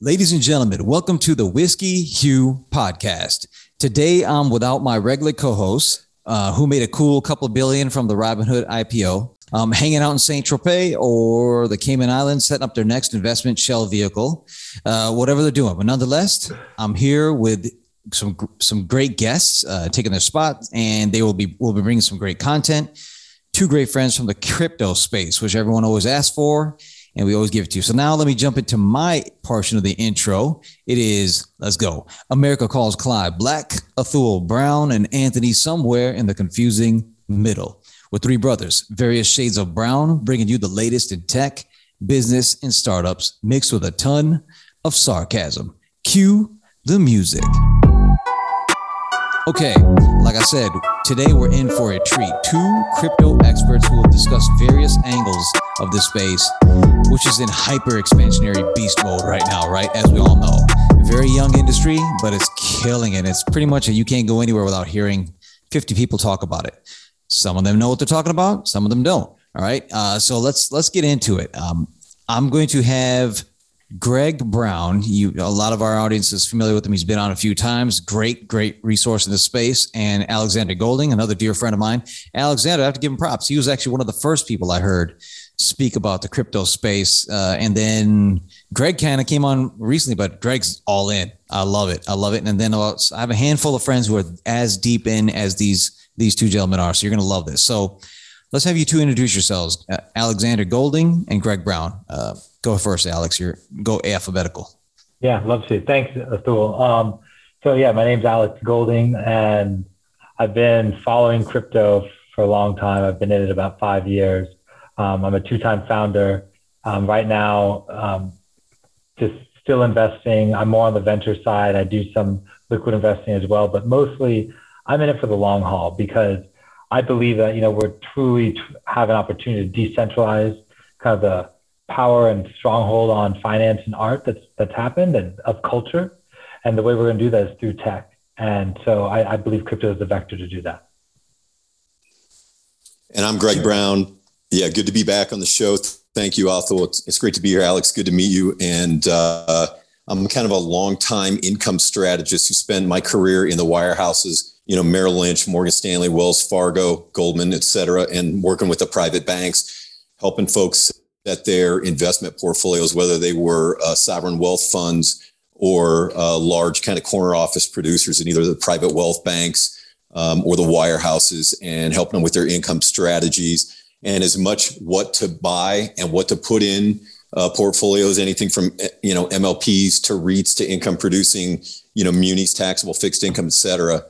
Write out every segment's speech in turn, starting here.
Ladies and gentlemen, welcome to the Whiskey Hue podcast. Today I'm without my regular co-host, uh, who made a cool couple billion from the Robinhood IPO. Um, hanging out in Saint Tropez or the Cayman Islands, setting up their next investment shell vehicle, uh, whatever they're doing. But nonetheless, I'm here with some some great guests uh, taking their spot, and they will be will be bringing some great content. Two great friends from the crypto space, which everyone always asks for, and we always give it to you. So now let me jump into my portion of the intro. It is let's go. America calls Clyde Black, Athul Brown, and Anthony somewhere in the confusing middle with three brothers, various shades of brown, bringing you the latest in tech, business, and startups mixed with a ton of sarcasm. Cue the music. Okay, like I said, today we're in for a treat. Two crypto experts who will discuss various angles of this space, which is in hyper expansionary beast mode right now, right? As we all know. Very young industry, but it's killing it. It's pretty much a, you can't go anywhere without hearing 50 people talk about it. Some of them know what they're talking about. Some of them don't. All right. Uh, so let's let's get into it. Um, I'm going to have Greg Brown. You a lot of our audience is familiar with him. He's been on a few times. Great, great resource in this space. And Alexander Golding, another dear friend of mine. Alexander, I have to give him props. He was actually one of the first people I heard speak about the crypto space. Uh, and then Greg kind of came on recently, but Greg's all in. I love it. I love it. And then I have a handful of friends who are as deep in as these these two gentlemen are. So you're going to love this. So let's have you two introduce yourselves, uh, Alexander Golding and Greg Brown. Uh, go first, Alex. You're go alphabetical. Yeah, love to. Thanks, Athul. Um, so yeah, my name's Alex Golding, and I've been following crypto for a long time. I've been in it about five years. Um, I'm a two-time founder. Um, right now, um, just still investing. I'm more on the venture side. I do some liquid investing as well, but mostly I'm in it for the long haul because I believe that you know we're truly have an opportunity to decentralize kind of the power and stronghold on finance and art that's that's happened and of culture, and the way we're going to do that is through tech. And so I, I believe crypto is the vector to do that. And I'm Greg Brown. Yeah, good to be back on the show. Thank you, Athul. It's, it's great to be here, Alex. Good to meet you. And uh, I'm kind of a long-time income strategist who spent my career in the wirehouses you know, Merrill Lynch, Morgan Stanley, Wells Fargo, Goldman, et cetera, and working with the private banks, helping folks set their investment portfolios, whether they were uh, sovereign wealth funds or uh, large kind of corner office producers in either the private wealth banks um, or the wirehouses and helping them with their income strategies and as much what to buy and what to put in uh, portfolios, anything from you know MLPs to REITs to income producing, you know munis, taxable fixed income, et cetera.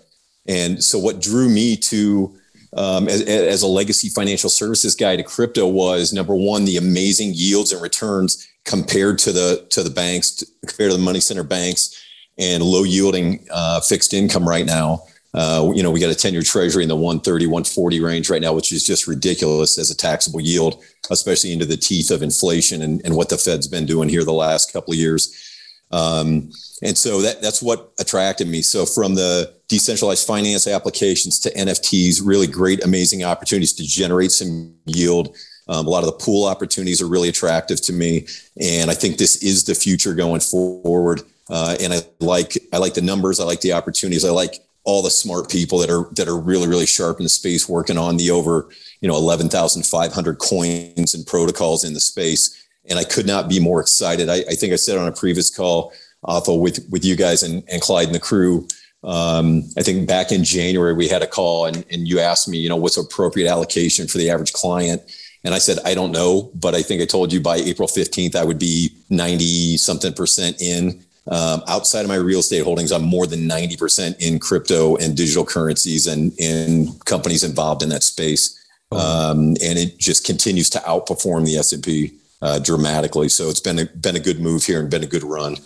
And so, what drew me to um, as, as, a legacy financial services guy to crypto was number one, the amazing yields and returns compared to the to the banks, compared to the money center banks, and low yielding uh, fixed income right now. Uh, you know, we got a 10 year treasury in the 130, 140 range right now, which is just ridiculous as a taxable yield, especially into the teeth of inflation and, and what the Fed's been doing here the last couple of years. Um, and so that, that's what attracted me. So from the decentralized finance applications to NFTs, really great, amazing opportunities to generate some yield. Um, a lot of the pool opportunities are really attractive to me, and I think this is the future going forward. Uh, and I like I like the numbers, I like the opportunities, I like all the smart people that are that are really really sharp in the space, working on the over you know eleven thousand five hundred coins and protocols in the space. And I could not be more excited. I, I think I said on a previous call, Athul, with with you guys and, and Clyde and the crew um, I think back in January, we had a call and, and you asked me, you know, what's the appropriate allocation for the average client? And I said, I don't know, but I think I told you by April 15th, I would be 90 something percent in. Um, outside of my real estate holdings, I'm more than 90% in crypto and digital currencies and in companies involved in that space. Oh. Um, and it just continues to outperform the S&P uh, dramatically. So it's been a, been a good move here and been a good run.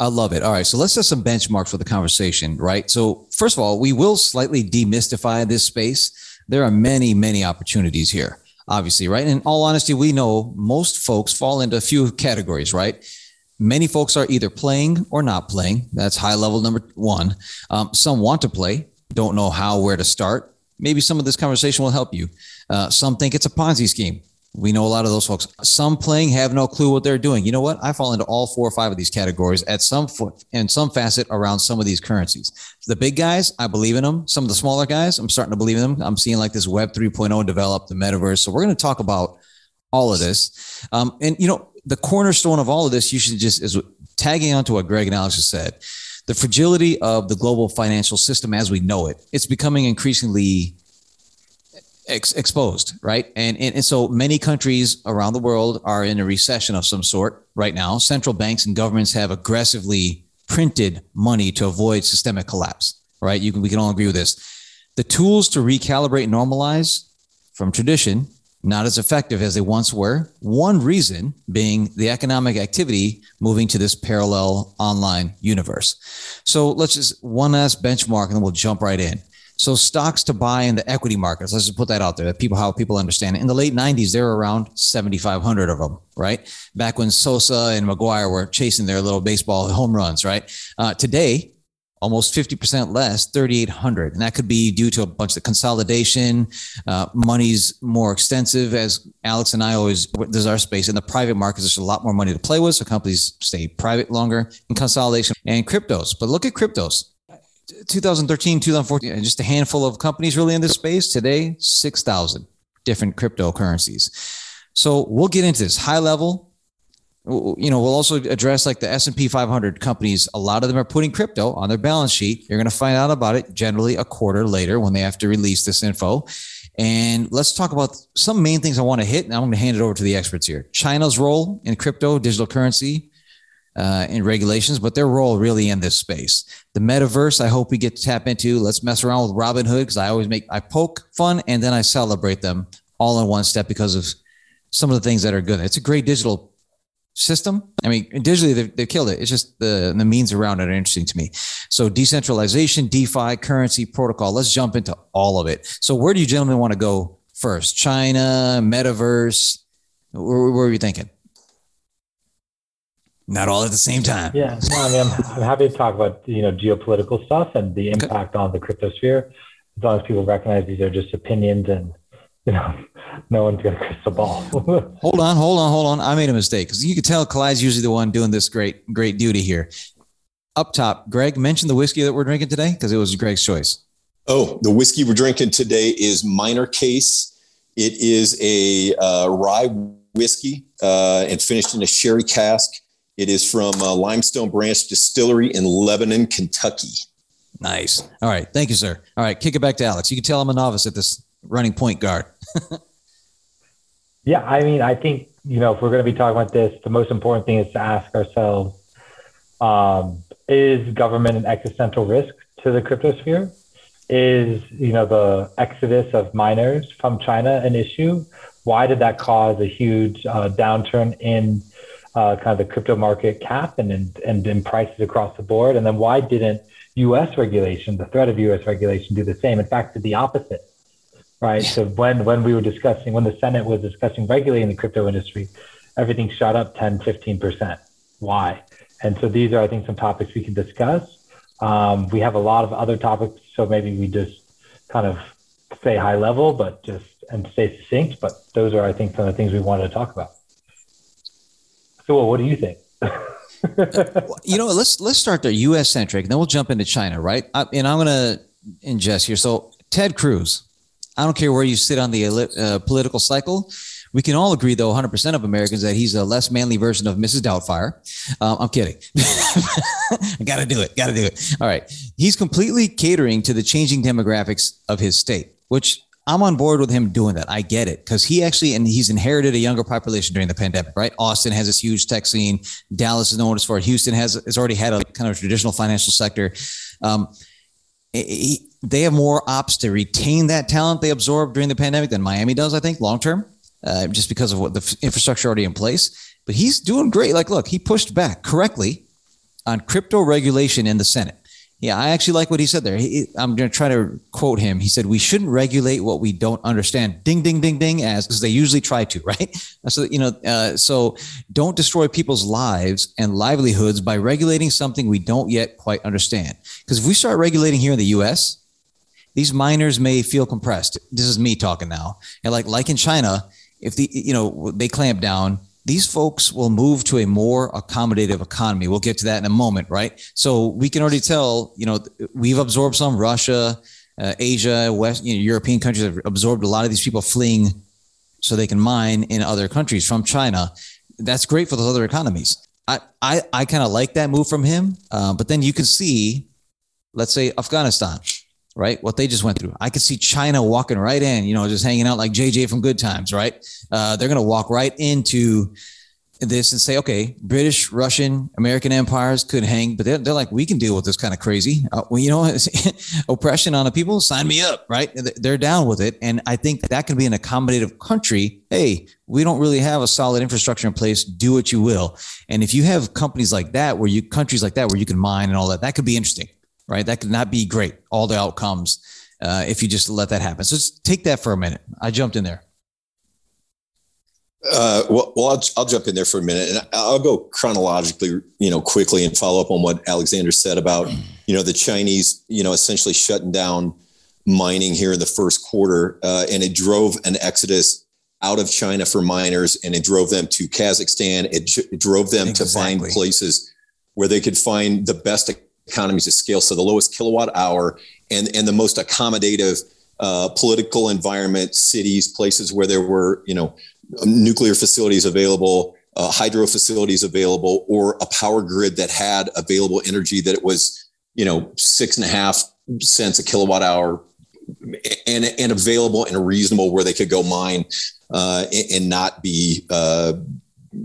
I love it. All right. So let's set some benchmarks for the conversation, right? So, first of all, we will slightly demystify this space. There are many, many opportunities here, obviously, right? In all honesty, we know most folks fall into a few categories, right? Many folks are either playing or not playing. That's high level number one. Um, some want to play, don't know how, where to start. Maybe some of this conversation will help you. Uh, some think it's a Ponzi scheme. We know a lot of those folks. Some playing have no clue what they're doing. You know what? I fall into all four or five of these categories at some foot and some facet around some of these currencies. The big guys, I believe in them. Some of the smaller guys, I'm starting to believe in them. I'm seeing like this Web 3.0 develop, the metaverse. So we're going to talk about all of this. Um, and you know, the cornerstone of all of this, you should just is tagging onto what Greg and Alex just said. The fragility of the global financial system as we know it, it's becoming increasingly ex- exposed, right? And, and, and so many countries around the world are in a recession of some sort right now. Central banks and governments have aggressively printed money to avoid systemic collapse, right? You can, we can all agree with this. The tools to recalibrate and normalize from tradition, not as effective as they once were. One reason being the economic activity moving to this parallel online universe. So let's just one last benchmark and then we'll jump right in. So stocks to buy in the equity markets. Let's just put that out there. That people, how people understand it. In the late '90s, there were around 7,500 of them. Right back when Sosa and McGwire were chasing their little baseball home runs. Right uh, today, almost 50% less, 3,800. And that could be due to a bunch of consolidation. Uh, money's more extensive, as Alex and I always, there's our space. In the private markets, there's a lot more money to play with. So companies stay private longer in consolidation and cryptos. But look at cryptos. 2013, 2014, just a handful of companies really in this space. Today, 6,000 different cryptocurrencies. So we'll get into this high level. You know, we'll also address like the S&P 500 companies. A lot of them are putting crypto on their balance sheet. You're going to find out about it generally a quarter later when they have to release this info. And let's talk about some main things I want to hit. And I'm going to hand it over to the experts here. China's role in crypto, digital currency, uh, in regulations, but their role really in this space. The metaverse, I hope we get to tap into. Let's mess around with Robinhood because I always make I poke fun and then I celebrate them all in one step because of some of the things that are good. It's a great digital system. I mean, digitally they've, they've killed it. It's just the the means around it are interesting to me. So decentralization, DeFi, currency, protocol. Let's jump into all of it. So where do you gentlemen want to go first? China, metaverse. Where, where are you thinking? Not all at the same time. Yeah, no, I mean, I'm, I'm happy to talk about you know geopolitical stuff and the impact okay. on the cryptosphere. As long as people recognize these are just opinions and you know no one's got a crystal ball. hold on, hold on, hold on. I made a mistake because you can tell Clyde's usually the one doing this great, great duty here. Up top, Greg mentioned the whiskey that we're drinking today because it was Greg's choice. Oh, the whiskey we're drinking today is Minor Case. It is a uh, rye whiskey uh, and finished in a sherry cask. It is from uh, Limestone Branch Distillery in Lebanon, Kentucky. Nice. All right. Thank you, sir. All right. Kick it back to Alex. You can tell I'm a novice at this running point guard. yeah. I mean, I think, you know, if we're going to be talking about this, the most important thing is to ask ourselves um, is government an existential risk to the cryptosphere? Is, you know, the exodus of miners from China an issue? Why did that cause a huge uh, downturn in uh, kind of the crypto market cap and, and, and in prices across the board? And then why didn't U.S. regulation, the threat of U.S. regulation, do the same? In fact, did the opposite, right? So when when we were discussing, when the Senate was discussing regulating the crypto industry, everything shot up 10, 15 percent. Why? And so these are, I think, some topics we can discuss. Um, we have a lot of other topics, so maybe we just kind of stay high level, but just and stay succinct. But those are, I think, some of the things we wanted to talk about. So, what do you think? you know, let's let's start there, U.S. centric, then we'll jump into China, right? I, and I'm going to ingest here. So, Ted Cruz, I don't care where you sit on the uh, political cycle. We can all agree, though, 100% of Americans, that he's a less manly version of Mrs. Doubtfire. Um, I'm kidding. I got to do it. Got to do it. All right. He's completely catering to the changing demographics of his state, which I'm on board with him doing that. I get it because he actually and he's inherited a younger population during the pandemic, right? Austin has this huge tech scene. Dallas is known as far. Houston has has already had a kind of traditional financial sector. Um, he, they have more ops to retain that talent they absorbed during the pandemic than Miami does, I think, long term, uh, just because of what the infrastructure already in place. But he's doing great. Like, look, he pushed back correctly on crypto regulation in the Senate. Yeah, I actually like what he said there. He, I'm going to try to quote him. He said, "We shouldn't regulate what we don't understand." Ding, ding, ding, ding, as because they usually try to, right? So you know, uh, so don't destroy people's lives and livelihoods by regulating something we don't yet quite understand. Because if we start regulating here in the U.S., these miners may feel compressed. This is me talking now, and like like in China, if the you know they clamp down, these folks will move to a more accommodative economy. We'll get to that in a moment, right? So we can already tell, you know, we've absorbed some Russia, uh, Asia, West, you know, European countries have absorbed a lot of these people fleeing so they can mine in other countries from China. That's great for those other economies. I, I, I kind of like that move from him. Uh, but then you can see, let's say Afghanistan, right? What they just went through. I could see China walking right in, you know, just hanging out like JJ from Good Times, right? Uh, they're going to walk right into this and say, okay, British, Russian, American empires could hang, but they're, they're like, we can deal with this kind of crazy, uh, well, you know, oppression on the people. Sign me up, right? They're down with it, and I think that can be an accommodative country. Hey, we don't really have a solid infrastructure in place. Do what you will, and if you have companies like that, where you countries like that, where you can mine and all that, that could be interesting right? That could not be great, all the outcomes, uh, if you just let that happen. So just take that for a minute. I jumped in there. Uh, well, well I'll, I'll, jump in there for a minute and I'll go chronologically, you know, quickly and follow up on what Alexander said about, you know, the Chinese, you know, essentially shutting down mining here in the first quarter. Uh, and it drove an exodus out of China for miners and it drove them to Kazakhstan. It, it drove them exactly. to find places where they could find the best economies of scale. So the lowest kilowatt hour and, and the most accommodative uh, political environment, cities, places where there were, you know, nuclear facilities available, uh, hydro facilities available, or a power grid that had available energy that it was, you know, six and a half cents a kilowatt hour and, and available and reasonable where they could go mine uh, and, and, not be, uh,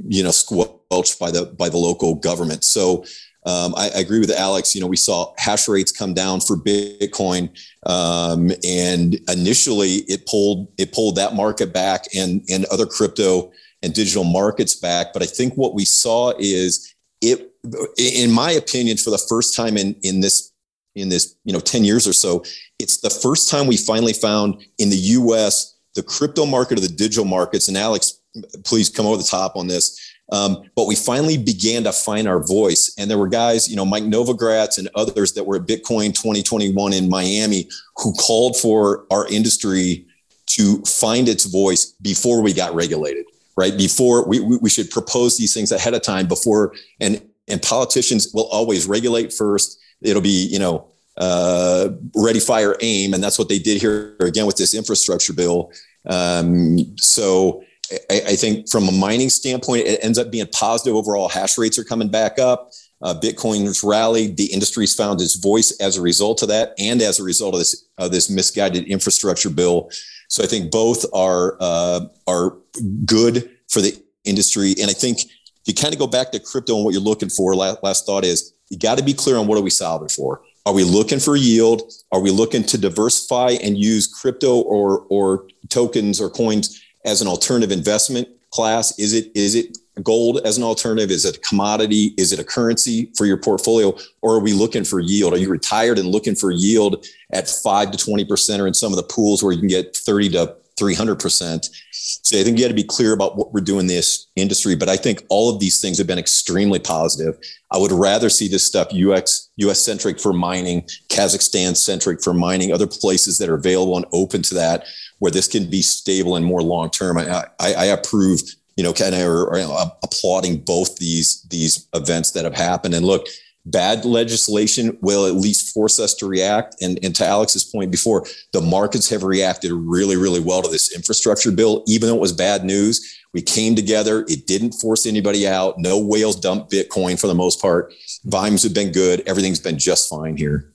you know, squelched by the, by the local government. So um, I, I, agree with Alex. You know, we saw hash rates come down for Bitcoin, um, and initially it pulled it pulled that market back and and other crypto and digital markets back. But I think what we saw is it, in my opinion, for the first time in in this in this you know 10 years or so it's the first time we finally found in the us the crypto market or the digital markets and alex please come over the top on this um, but we finally began to find our voice. And there were guys, you know, Mike Novogratz and others that were at Bitcoin 2021 in Miami who called for our industry to find its voice before we got regulated, right? Before we, we should propose these things ahead of time before, and, and politicians will always regulate first. It'll be, you know, uh, ready, fire, aim. And that's what they did here again with this infrastructure bill. Um, so I, I, think from a mining standpoint, it ends up being positive overall. Hash rates are coming back up. Uh, Bitcoin's rallied. The industry's found its voice as a result of that, and as a result of this of this misguided infrastructure bill. So I think both are uh, are good for the industry. And I think if you kind of go back to crypto and what you're looking for, last, last thought is you got to be clear on what are we solving for. Are we looking for yield? Are we looking to diversify and use crypto or or tokens or coins as an alternative investment class? Is it is it gold as an alternative? Is it a commodity? Is it a currency for your portfolio? Or are we looking for yield? Are you retired and looking for yield at five to 20% or in some of the pools where you can get 30 to 300%? So I think you got to be clear about what we're doing in this industry. But I think all of these things have been extremely positive. I would rather see this stuff UX, US centric for mining, Kazakhstan centric for mining, other places that are available and open to that where this can be stable and more long term. I, I, I, approve, you know, kind of applauding both these these events that have happened. And look, bad legislation will at least force us to react. And, and to Alex's point before, the markets have reacted really, really well to this infrastructure bill, even though it was bad news. We came together. It didn't force anybody out. No whales dumped Bitcoin for the most part. Volumes have been good. Everything's been just fine here.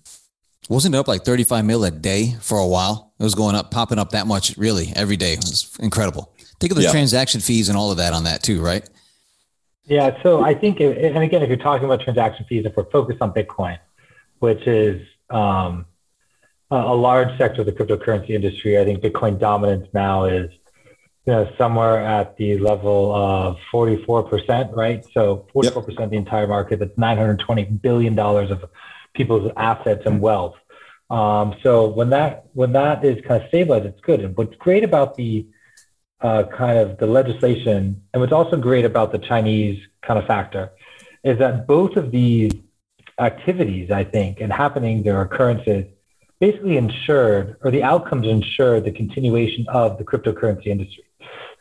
Wasn't it up like 35 mil a day for a while? It was going up, popping up that much really every day. It was incredible. Think of the yeah. transaction fees and all of that on that too, right? Yeah. So I think, and again, if you're talking about transaction fees, if we're focused on Bitcoin, which is um, a large sector of the cryptocurrency industry, I think Bitcoin dominance now is you know, somewhere at the level of 44%, right? So 44% yep. of the entire market, that's $920 billion of people's assets and wealth. Um, so when that when that is kind of stabilized, it's good. And what's great about the uh, kind of the legislation, and what's also great about the Chinese kind of factor, is that both of these activities, I think, and happening, their occurrences, basically ensured, or the outcomes ensured the continuation of the cryptocurrency industry.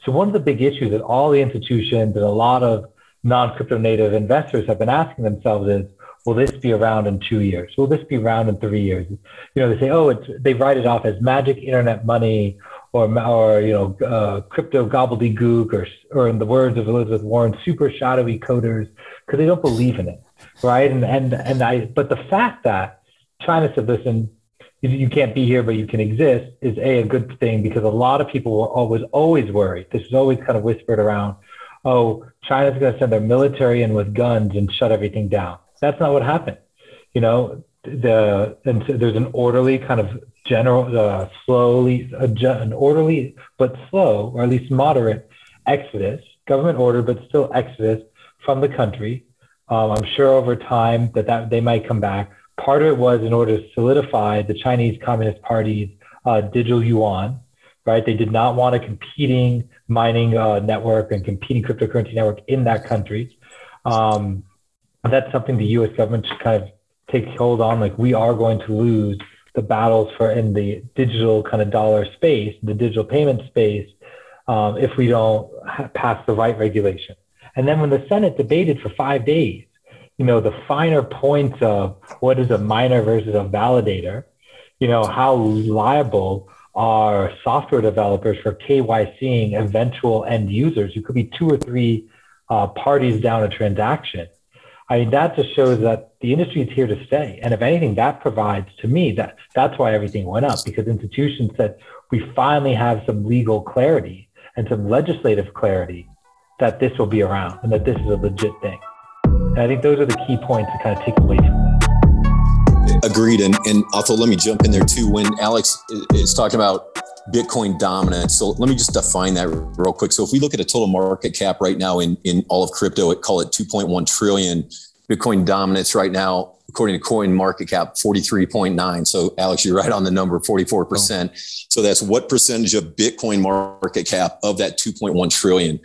So one of the big issues that all the institutions and a lot of non-crypto native investors have been asking themselves is, will this be around in two years? Will this be around in three years? You know, they say, oh, it's, they write it off as magic internet money or, or you know, uh, crypto gobbledygook or, or in the words of Elizabeth Warren, super shadowy coders, because they don't believe in it, right? And, and, and I, but the fact that China said, listen, you can't be here, but you can exist is a, a good thing because a lot of people were always, always worried. This was always kind of whispered around. Oh, China's going to send their military in with guns and shut everything down. That's not what happened. You know, the and so there's an orderly kind of general, uh, slowly, an orderly but slow, or at least moderate exodus, government order, but still exodus from the country. Um, I'm sure over time that, that they might come back. Part of it was in order to solidify the Chinese Communist Party's uh, digital yuan, right? They did not want a competing mining uh, network and competing cryptocurrency network in that country. Um, that's something the U.S. government should kind of take hold on. Like we are going to lose the battles for in the digital kind of dollar space, the digital payment space, um, if we don't pass the right regulation. And then when the Senate debated for five days, you know, the finer points of what is a miner versus a validator, you know, how liable are software developers for KYCing eventual end users who could be two or three uh, parties down a transaction. I mean, that just shows that the industry is here to stay. And if anything, that provides to me that that's why everything went up because institutions said we finally have some legal clarity and some legislative clarity that this will be around and that this is a legit thing. And I think those are the key points to kind of take away from that. Agreed. And, and also, let me jump in there too. When Alex is talking about Bitcoin dominance, so let me just define that real quick. So if we look at a total market cap right now in, in all of crypto, it call it 2.1 trillion. Bitcoin dominance right now, according to Coin Market Cap, 43.9. So Alex, you're right on the number, 44%. Oh. So that's what percentage of Bitcoin market cap of that 2.1 trillion.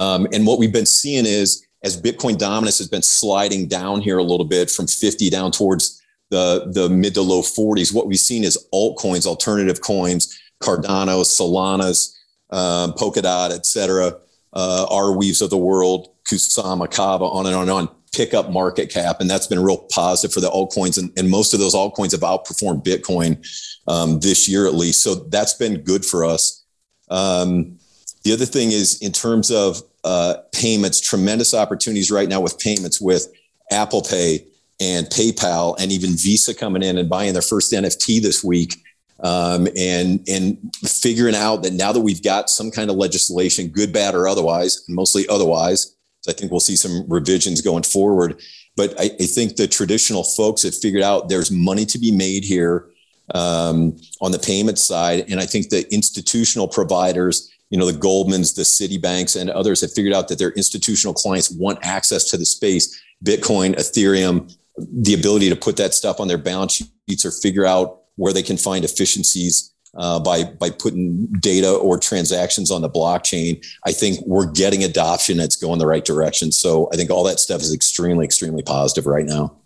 Um, and what we've been seeing is as Bitcoin dominance has been sliding down here a little bit from 50 down towards the, the mid to low 40s, what we've seen is altcoins, alternative coins, Cardano, Solana's, um, Polkadot, et cetera, uh, Arweaves of the world, Kusama, Kava, on and on and on, pick up market cap. And that's been real positive for the altcoins. And, and most of those altcoins have outperformed Bitcoin um, this year at least. So that's been good for us. Um, the other thing is in terms of uh, payments, tremendous opportunities right now with payments with Apple Pay and PayPal and even Visa coming in and buying their first NFT this week. Um, and and figuring out that now that we've got some kind of legislation, good, bad, or otherwise, mostly otherwise, I think we'll see some revisions going forward. But I, I think the traditional folks have figured out there's money to be made here um, on the payment side, and I think the institutional providers you know, the Goldmans, the Citibanks, and others have figured out that their institutional clients want access to the space, Bitcoin, Ethereum, the ability to put that stuff on their balance sheets or figure out where they can find efficiencies uh, by by putting data or transactions on the blockchain. I think we're getting adoption that's going the right direction. So I think all that stuff is extremely, extremely positive right now.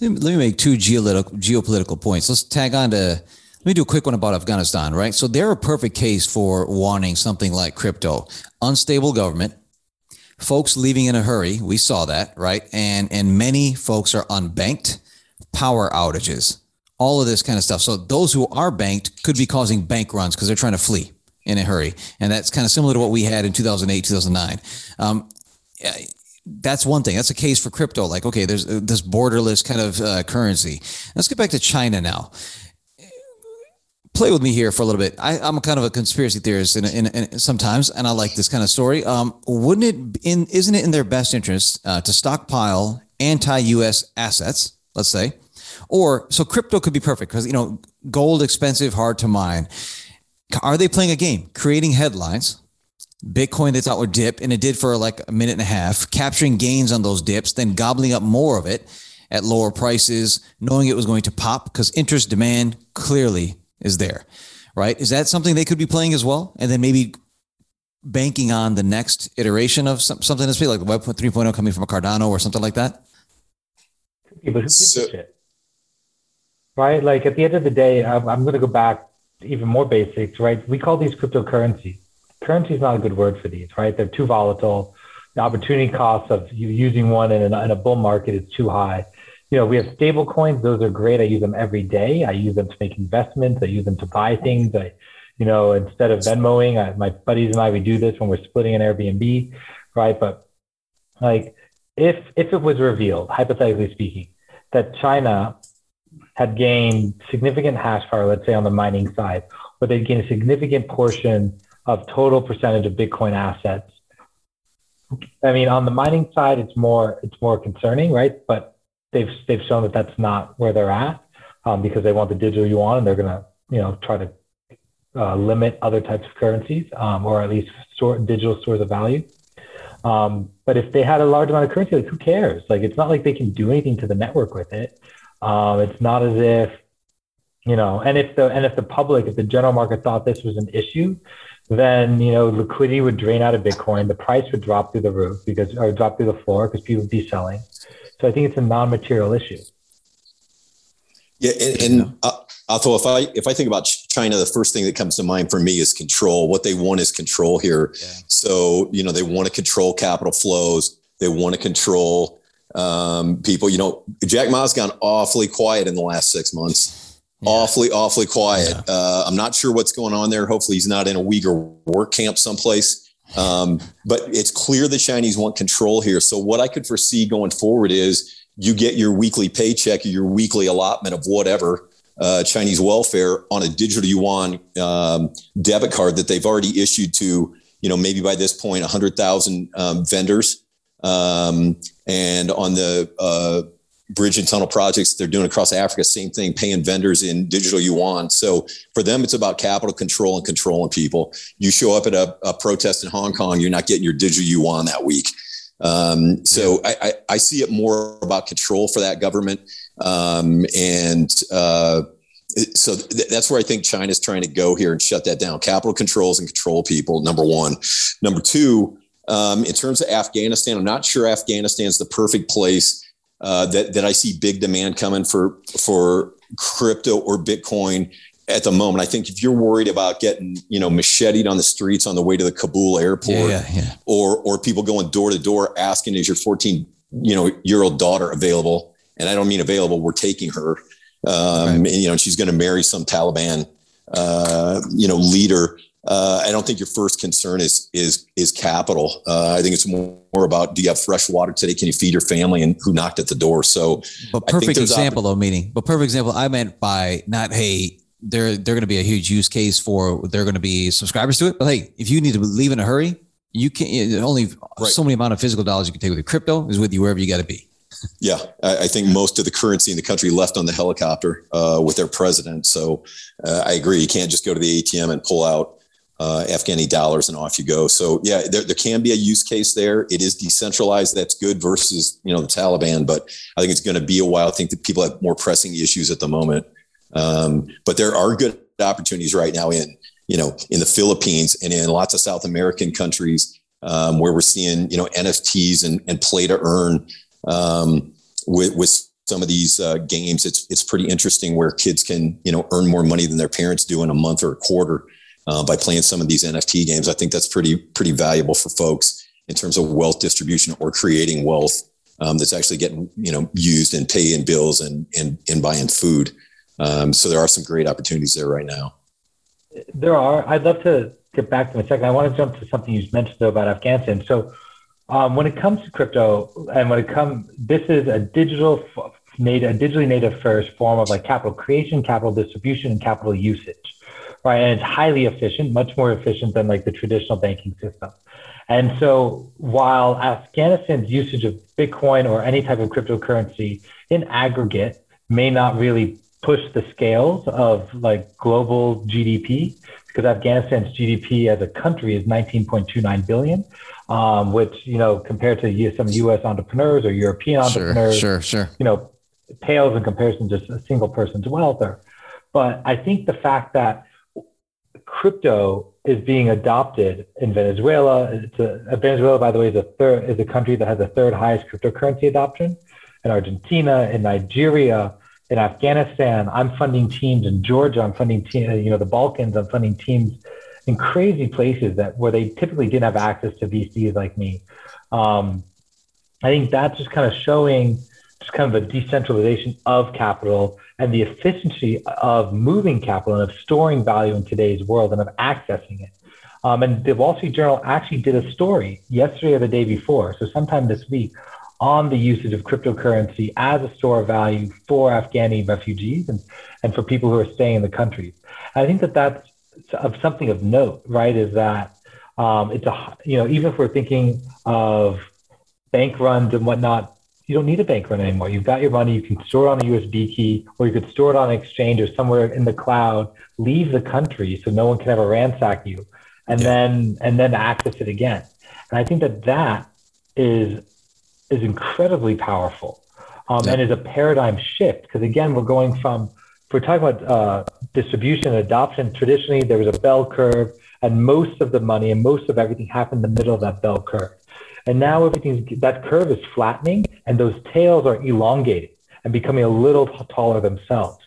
Let me, let me make two geopolitical geopolitical points. Let's tag on to let me do a quick one about Afghanistan, right? So they're a perfect case for wanting something like crypto. Unstable government, folks leaving in a hurry. We saw that, right? And and many folks are unbanked, power outages, all of this kind of stuff. So those who are banked could be causing bank runs because they're trying to flee in a hurry. And that's kind of similar to what we had in 2008, 2009. Um, that's one thing. That's a case for crypto. Like, okay, there's this borderless kind of uh, currency. Let's get back to China now play with me here for a little bit. I, am kind of a conspiracy theorist in, in, in, sometimes, and I like this kind of story. Um, wouldn't it in isn't it in their best interest uh, to stockpile anti-U.S. assets? Let's say, or so crypto could be perfect because you know gold expensive, hard to mine. Are they playing a game, creating headlines? Bitcoin that's outward dip, and it did for like a minute and a half, capturing gains on those dips, then gobbling up more of it at lower prices, knowing it was going to pop because interest demand clearly is there, right? Is that something they could be playing as well? And then maybe banking on the next iteration of some, something that's like the Web 3.0 coming from a Cardano or something like that? Yeah, but who gives so, a shit? Right? Like at the end of the day, I'm, I'm going to go back even more basics, right? We call these cryptocurrencies. currency is not a good word for these, right? They're too volatile. The opportunity cost of you using one in a, in a bull market is too high. You know, we have stable coins. Those are great. I use them every day. I use them to make investments. I use them to buy things. I, you know, instead of Venmoing, I, my buddies and I, we do this when we're splitting an Airbnb, right? But like, if if it was revealed, hypothetically speaking, that China had gained significant hash power, let's say on the mining side, or they'd gain a significant portion of total percentage of Bitcoin assets. I mean, on the mining side, it's more it's more concerning, right? But they've they've shown that that's not where they're at um, because they want the digital yuan, and they're gonna you know try to uh, limit other types of currencies um, or at least digital stores of value. Um, but if they had a large amount of currency, like who cares? Like it's not like they can do anything to the network with it. Um, it's not as if you know, and if the and if the public, if the general market thought this was an issue, then you know liquidity would drain out of Bitcoin. The price would drop through the roof because or drop through the floor because people would be selling. So I think it's a non-material issue. Yeah, and, and uh, Athul, if I if I think about China, the first thing that comes to mind for me is control. What they want is control here. Yeah. So you know they want to control capital flows. They want to control um, people. You know, Jack Ma's gone awfully quiet in the last six months yeah. awfully, awfully quiet. Yeah. Uh, I'm not sure what's going on there. Hopefully, he's not in a Uyghur work camp someplace. Um, but it's clear the Chinese want control here. So, what I could foresee going forward is you get your weekly paycheck or your weekly allotment of whatever uh, Chinese welfare on a digital yuan um, debit card that they've already issued to, you know, maybe by this point, 100,000 um, vendors. Um, and on the uh, bridge and tunnel projects they're doing across Africa, same thing, paying vendors in digital yuan. So for them, it's about capital control and controlling people. You show up at a, a protest in Hong Kong, you're not getting your digital yuan that week. Um, so I, I, I, see it more about control for that government. Um, and uh, so th- that's where I think China's trying to go here and shut that down. Capital controls and control people, number one. Number two, um, in terms of Afghanistan, I'm not sure Afghanistan's the perfect place uh, that that I see big demand coming for for crypto or Bitcoin at the moment. I think if you're worried about getting you know macheted on the streets on the way to the Kabul airport, yeah, yeah. or or people going door to door asking, "Is your 14 you know year old daughter available?" And I don't mean available. We're taking her. Um, right. and, you know, she's going to marry some Taliban, uh, you know, leader uh, I don't think your first concern is is is capital. Uh, I think it's more, more, about do you have fresh water today? Can you feed your family? And who knocked at the door? So, but perfect example though, meaning, but perfect example. I meant by not hey, they're they're going to be a huge use case for they're going to be subscribers to it. But hey, if you need to leave in a hurry, you can only right. so many amount of physical dollars you can take with your crypto is with you wherever you got to be. Yeah, I, I, think most of the currency in the country left on the helicopter uh, with their president. So uh, I agree. You can't just go to the ATM and pull out uh, Afghani dollars and off you go. So yeah, there, there can be a use case there. It is decentralized. That's good versus, you know, the Taliban, but I think it's going to be a while. I think that people have more pressing issues at the moment. Um, but there are good opportunities right now in, you know, in the Philippines and in lots of South American countries um, where we're seeing, you know, NFTs and, and play to earn um, with, with some of these uh, games. It's, it's pretty interesting where kids can, you know, earn more money than their parents do in a month or a quarter uh, by playing some of these NFT games. I think that's pretty pretty valuable for folks in terms of wealth distribution or creating wealth um, that's actually getting you know used and paying bills and and, and buying food. Um, so there are some great opportunities there right now. There are. I'd love to get back to in a second. I want to jump to something you mentioned though about Afghanistan. So um, when it comes to crypto and when it comes, this is a digital native, a digitally native first form of like capital creation, capital distribution, and capital usage right? And it's highly efficient, much more efficient than like the traditional banking system. And so while Afghanistan's usage of Bitcoin or any type of cryptocurrency in aggregate may not really push the scales of like global GDP, because Afghanistan's GDP as a country is 19.29 billion, um, which you know compared to some U.S. entrepreneurs or European entrepreneurs, sure, sure, sure. you know, pales in comparison to a single person's wealth. Or, but I think the fact that crypto is being adopted in Venezuela. It's A, Venezuela, by the way, is a third is a country that has the third highest cryptocurrency adoption. In Argentina, in Nigeria, in Afghanistan, I'm funding teams in Georgia. I'm funding te- you know the Balkans. I'm funding teams in crazy places that where they typically didn't have access to VCs like me. Um, I think that's just kind of showing just kind of a decentralization of capital and the efficiency of moving capital and of storing value in today's world and of accessing it. Um, and the Wall Street Journal actually did a story yesterday or the day before, so sometime this week, on the usage of cryptocurrency as a store of value for Afghani refugees and, and for people who are staying in the country. I think that that's of something of note, right? Is that um, it's a you know even if we're thinking of bank runs and whatnot, you don't need a bank run anymore. You've got your money, you can store it on a USB key, or you could store it on an exchange or somewhere in the cloud. Leave the country so no one can ever ransack you, and yeah. then and then access it again. And I think that that is is incredibly powerful, um, yeah. and is a paradigm shift because again we're going from if we're talking about uh, distribution and adoption. Traditionally, there was a bell curve, and most of the money and most of everything happened in the middle of that bell curve. And now everything's that curve is flattening and those tails are elongating and becoming a little taller themselves.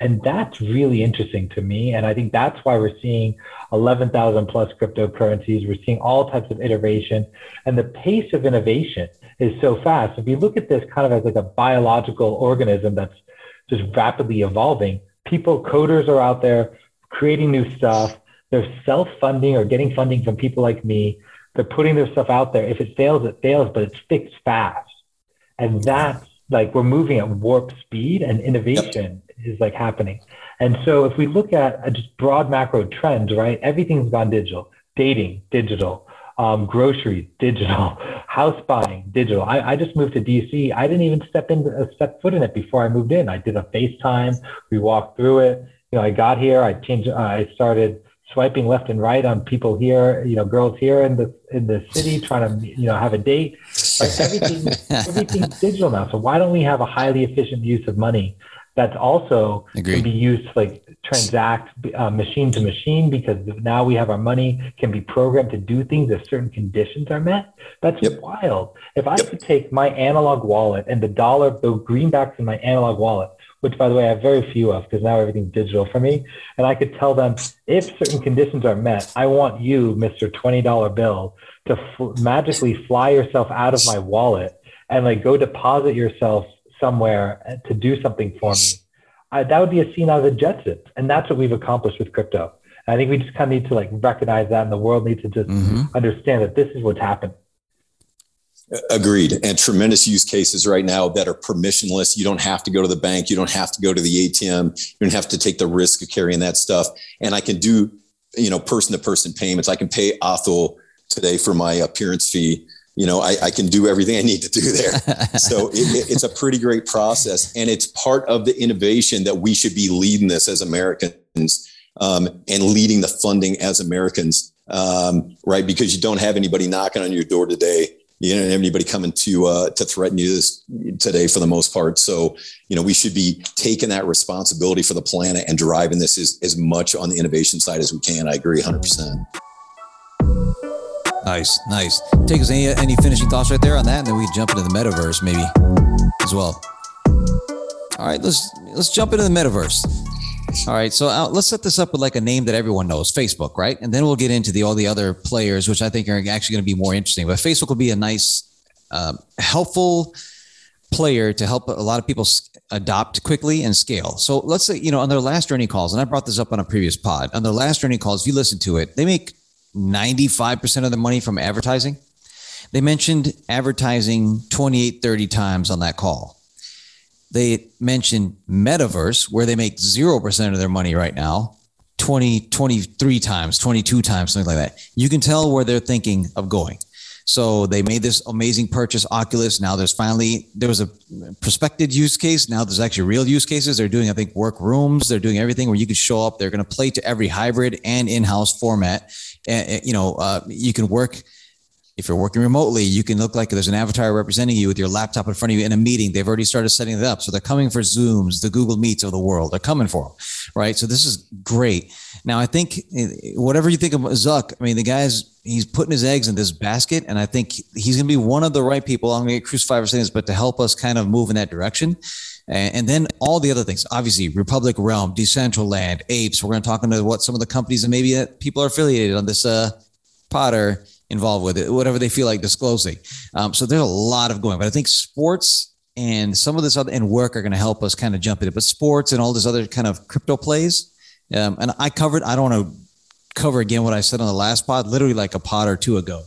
And that's really interesting to me. And I think that's why we're seeing 11,000 plus cryptocurrencies. We're seeing all types of iteration. And the pace of innovation is so fast. If you look at this kind of as like a biological organism that's just rapidly evolving, people, coders are out there creating new stuff. They're self funding or getting funding from people like me they're putting their stuff out there. If it fails, it fails, but it's fixed fast. And that's like we're moving at warp speed and innovation yep. is like happening. And so if we look at a just broad macro trends, right? Everything's gone digital. Dating, digital. Um, groceries, digital. House buying, digital. I, I just moved to DC. I didn't even step in, uh, step foot in it before I moved in. I did a FaceTime. We walked through it. You know, I got here. I changed. Uh, I started swiping left and right on people here, you know, girls here in the in the city trying to, you know, have a date. Like everything, everything's digital now. So why don't we have a highly efficient use of money that's also Agreed. can be used to like transact uh, machine to machine because now we have our money can be programmed to do things if certain conditions are met. That's yep. wild. If I yep. could take my analog wallet and the dollar, the greenbacks in my analog wallet which by the way I have very few of because now everything's digital for me. And I could tell them if certain conditions are met, I want you, Mr. $20 bill, to f- magically fly yourself out of my wallet and like go deposit yourself somewhere to do something for me. I, that would be a scene out of the Jetsons. And that's what we've accomplished with crypto. I think we just kind of need to like recognize that and the world needs to just mm-hmm. understand that this is what's happened. Agreed. And tremendous use cases right now that are permissionless. You don't have to go to the bank. You don't have to go to the ATM. You don't have to take the risk of carrying that stuff. And I can do, you know, person to person payments. I can pay Athul today for my appearance fee. You know, I, I can do everything I need to do there. so it, it's a pretty great process. And it's part of the innovation that we should be leading this as Americans um, and leading the funding as Americans, um, right? Because you don't have anybody knocking on your door today you don't have anybody coming to uh, to threaten you this today for the most part. So, you know, we should be taking that responsibility for the planet and driving this as, as much on the innovation side as we can. I agree 100%. Nice, nice. Take us any any finishing thoughts right there on that, and then we jump into the metaverse maybe as well. All right, let's let's jump into the metaverse. All right, so uh, let's set this up with like a name that everyone knows, Facebook, right? And then we'll get into the all the other players, which I think are actually going to be more interesting. But Facebook will be a nice, uh, helpful player to help a lot of people adopt quickly and scale. So let's say, you know, on their last earning calls, and I brought this up on a previous pod, on their last earning calls, if you listen to it, they make 95% of the money from advertising. They mentioned advertising 28, 30 times on that call they mentioned metaverse where they make 0% of their money right now 20 23 times 22 times something like that. You can tell where they're thinking of going. So they made this amazing purchase oculus. Now there's finally there was a prospective use case. Now there's actually real use cases. They're doing i think work rooms. They're doing everything where you could show up. They're going to play to every hybrid and in-house format. And you know uh, you can work If you're working remotely, you can look like there's an avatar representing you with your laptop in front of you in a meeting. They've already started setting it up. So they're coming for Zooms, the Google Meets of the world. They're coming for them, right? So this is great. Now, I think eh, whatever you think of Zuck, I mean, the guy's, he's putting his eggs in this basket. And I think he's going to be one of the right people. I'm going to get crucified for saying this, but to help us kind of move in that direction. And then all the other things, obviously, Republic Realm, Decentraland, Apes. We're going to talk into what some of the companies and maybe people are affiliated on this uh, Potter involved with it, whatever they feel like disclosing. Um, so there's a lot of going, but I think sports and some of this other and work are going to help us kind of jump into. It. But sports and all this other kind of crypto plays, um, and I covered. I don't want to cover again what I said on the last pod, literally like a pod or two ago.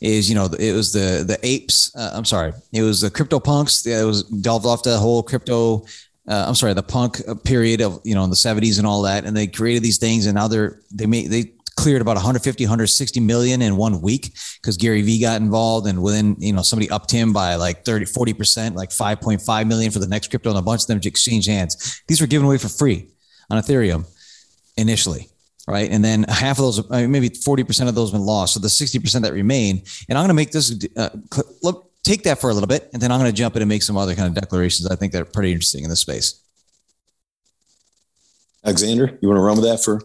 Is you know it was the the apes. Uh, I'm sorry, it was the crypto punks. It was delved off the whole crypto uh, I'm sorry, the punk period of you know in the 70s and all that, and they created these things, and now they're they made they cleared about 150, 160 million in one week because Gary Vee got involved and within, you know, somebody upped him by like 30, 40%, like 5.5 million for the next crypto and a bunch of them exchange hands. These were given away for free on Ethereum initially. Right. And then half of those, maybe 40% of those have been lost. So the 60% that remain, and I'm going to make this, uh, look, take that for a little bit. And then I'm going to jump in and make some other kind of declarations. I think that are pretty interesting in this space. Alexander, you want to run with that for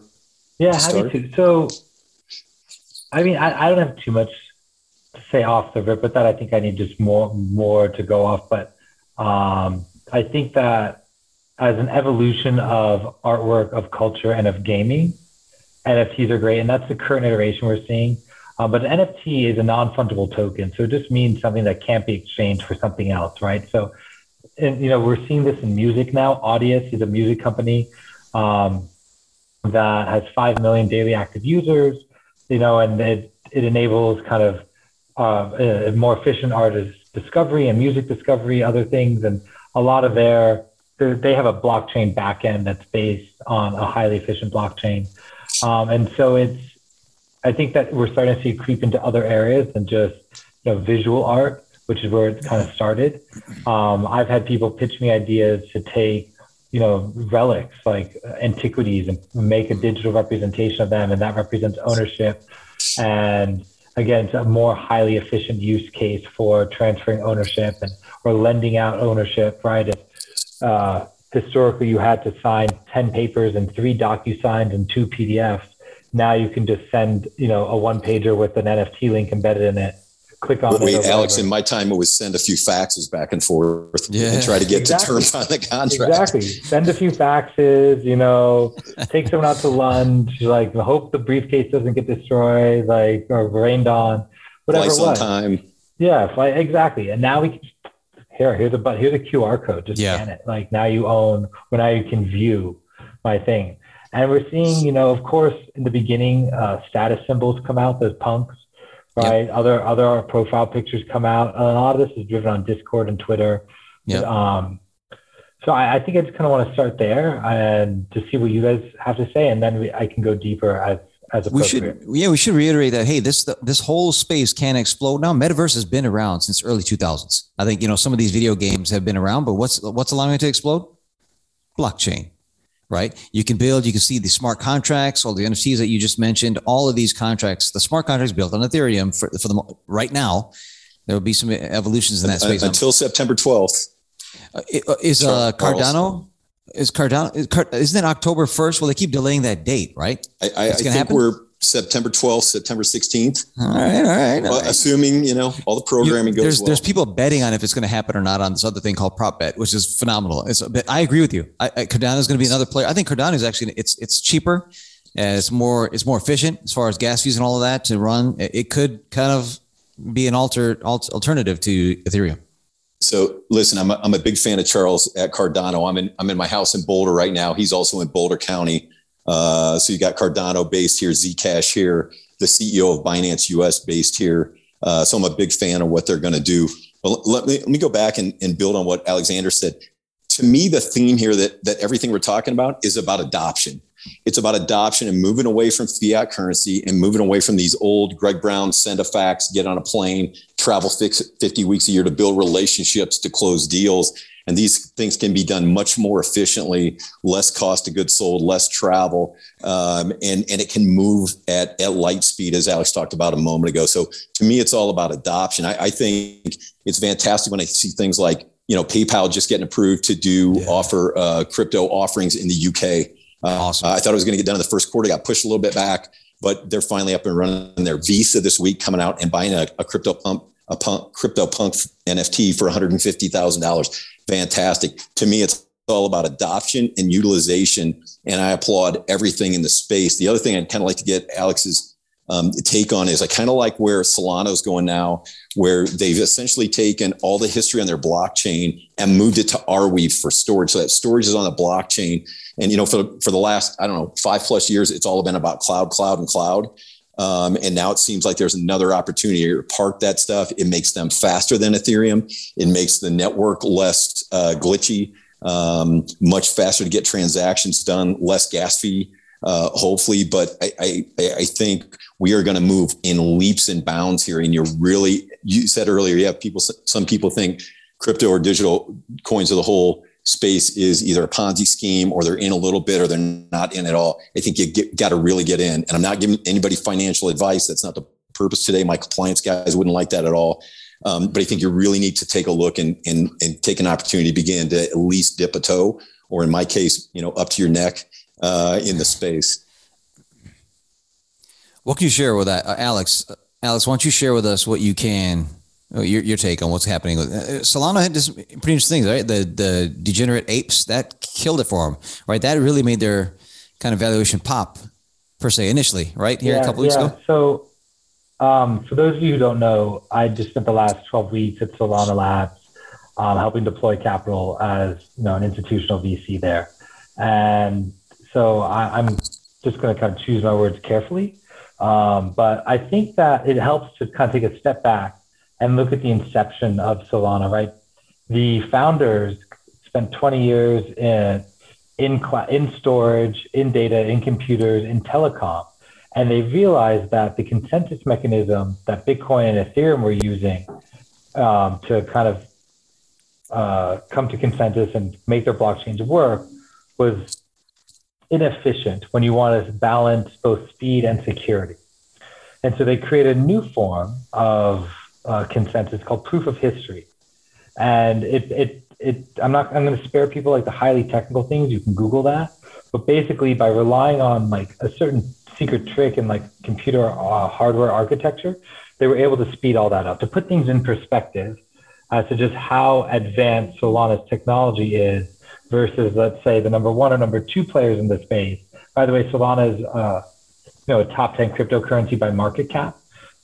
yeah, happy to. So, I mean, I, I don't have too much to say off the rip with that. I think I need just more more to go off, but um, I think that as an evolution of artwork, of culture, and of gaming, NFTs are great, and that's the current iteration we're seeing. Uh, but an NFT is a non-fungible token, so it just means something that can't be exchanged for something else, right? So, and, you know, we're seeing this in music now. Audius is a music company. Um, that has 5 million daily active users, you know, and it, it enables kind of uh, more efficient artist discovery and music discovery, other things. And a lot of their, they have a blockchain backend that's based on a highly efficient blockchain. Um, and so it's, I think that we're starting to see creep into other areas than just, you know, visual art, which is where it kind of started. Um, I've had people pitch me ideas to take you know relics like antiquities and make a digital representation of them and that represents ownership. And again it's a more highly efficient use case for transferring ownership and or lending out ownership right? If uh, historically you had to sign 10 papers and three docu-signs and two pdfs now you can just send you know a one pager with an nft link embedded in it click on Wait, Alex, in my time, it was send a few faxes back and forth yeah. and try to get exactly. to terms on the contract. Exactly. Send a few faxes, you know, take someone out to lunch, like hope the briefcase doesn't get destroyed, like, or rained on, whatever Flights on time. Yeah, fly, exactly. And now we can, here, here's a, but here's a QR code. Just yeah. scan it. Like now you own, well, now you can view my thing. And we're seeing, you know, of course, in the beginning, uh, status symbols come out, those punks right? Yep. Other other profile pictures come out. A lot of this is driven on Discord and Twitter. Yeah. Um, so I, I, think I just kind of want to start there and to see what you guys have to say, and then we, I can go deeper as as we should yeah we should reiterate that hey this this whole space can explode now metaverse has been around since early 2000s i think you know some of these video games have been around but what's what's allowing it to explode blockchain right? You can build, you can see the smart contracts, all the NFTs that you just mentioned, all of these contracts, the smart contracts built on Ethereum for, for the right now. There will be some evolutions in that space until September 12th. Uh, uh, is uh, Cardano? Is Cardano? Is Card, isn't it October 1st? Well, they keep delaying that date, right? I, I, I think happen? we're September 12th, September 16th. All right, all right. All uh, right. Assuming, you know, all the programming you, goes there's, well. There's people betting on if it's going to happen or not on this other thing called prop bet, which is phenomenal. It's, I agree with you. I, I, Cardano is going to be another player. I think Cardano is actually, it's, it's cheaper. And it's more, it's more efficient as far as gas fees and all of that to run. It, it could kind of be an alter, alt, alternative to Ethereum. So listen, I'm a, I'm a big fan of Charles at Cardano. I'm in, I'm in my house in Boulder right now. He's also in Boulder County. Uh, so you got Cardano based here, Zcash here the CEO of Binance US based here. Uh, so I'm a big fan of what they're going to do. But let me, let me go back and, and build on what Alexander said. To me, the theme here that, that everything we're talking about is about adoption. It's about adoption and moving away from fiat currency and moving away from these old Greg Brown send a fax, get on a plane, travel 50 weeks a year to build relationships to close deals. And these things can be done much more efficiently, less cost of goods sold, less travel, um, and and it can move at at light speed, as Alex talked about a moment ago. So to me, it's all about adoption. I, I think it's fantastic when I see things like you know PayPal just getting approved to do yeah. offer uh, crypto offerings in the UK. Uh, awesome. I thought it was going to get done in the first quarter, got pushed a little bit back, but they're finally up and running. Their Visa this week coming out and buying a, a crypto pump a punk, crypto punk NFT for $150,000 fantastic. To me, it's all about adoption and utilization. And I applaud everything in the space. The other thing I'd kind of like to get Alex's um, take on is I kind of like where Solana's going now, where they've essentially taken all the history on their blockchain and moved it to Arweave for storage. So that storage is on the blockchain. And, you know, for, for the last, I don't know, five plus years, it's all been about cloud, cloud, and cloud. Um, and now it seems like there's another opportunity to park that stuff. It makes them faster than Ethereum. It makes the network less uh, glitchy, um, much faster to get transactions done, less gas fee, uh, hopefully. But I, I, I think we are going to move in leaps and bounds here. And you're really, you said earlier, yeah, people, some people think crypto or digital coins are the whole space is either a Ponzi scheme or they're in a little bit or they're not in at all. I think you got to really get in. And I'm not giving anybody financial advice. That's not the purpose today. My compliance guys wouldn't like that at all. Um, but I think you really need to take a look and, and, and take an opportunity to begin to at least dip a toe, or in my case, you know, up to your neck uh, in the space. What can you share with that, uh, Alex? Alex, why don't you share with us what you can your, your take on what's happening with uh, Solana had this pretty interesting things, right? The the degenerate apes that killed it for them, right? That really made their kind of valuation pop per se initially, right? Here yeah, a couple weeks yeah. ago. So, um, for those of you who don't know, I just spent the last 12 weeks at Solana Labs, um, helping deploy capital as you know an institutional VC there, and so I, am just going to kind of choose my words carefully. Um, but I think that it helps to kind of take a step back and look at the inception of Solana, right? The founders spent 20 years in in in storage, in data, in computers, in telecom, and they realized that the consensus mechanism that Bitcoin and Ethereum were using um, to kind of uh, come to consensus and make their blockchains work was inefficient when you want to balance both speed and security. And so they created a new form of uh, consensus called proof of history, and it it it. I'm not. I'm going to spare people like the highly technical things. You can Google that, but basically by relying on like a certain secret trick in like computer uh, hardware architecture, they were able to speed all that up. To put things in perspective, as to just how advanced Solana's technology is versus, let's say, the number one or number two players in the space. By the way, Solana is, uh, you know, a top 10 cryptocurrency by market cap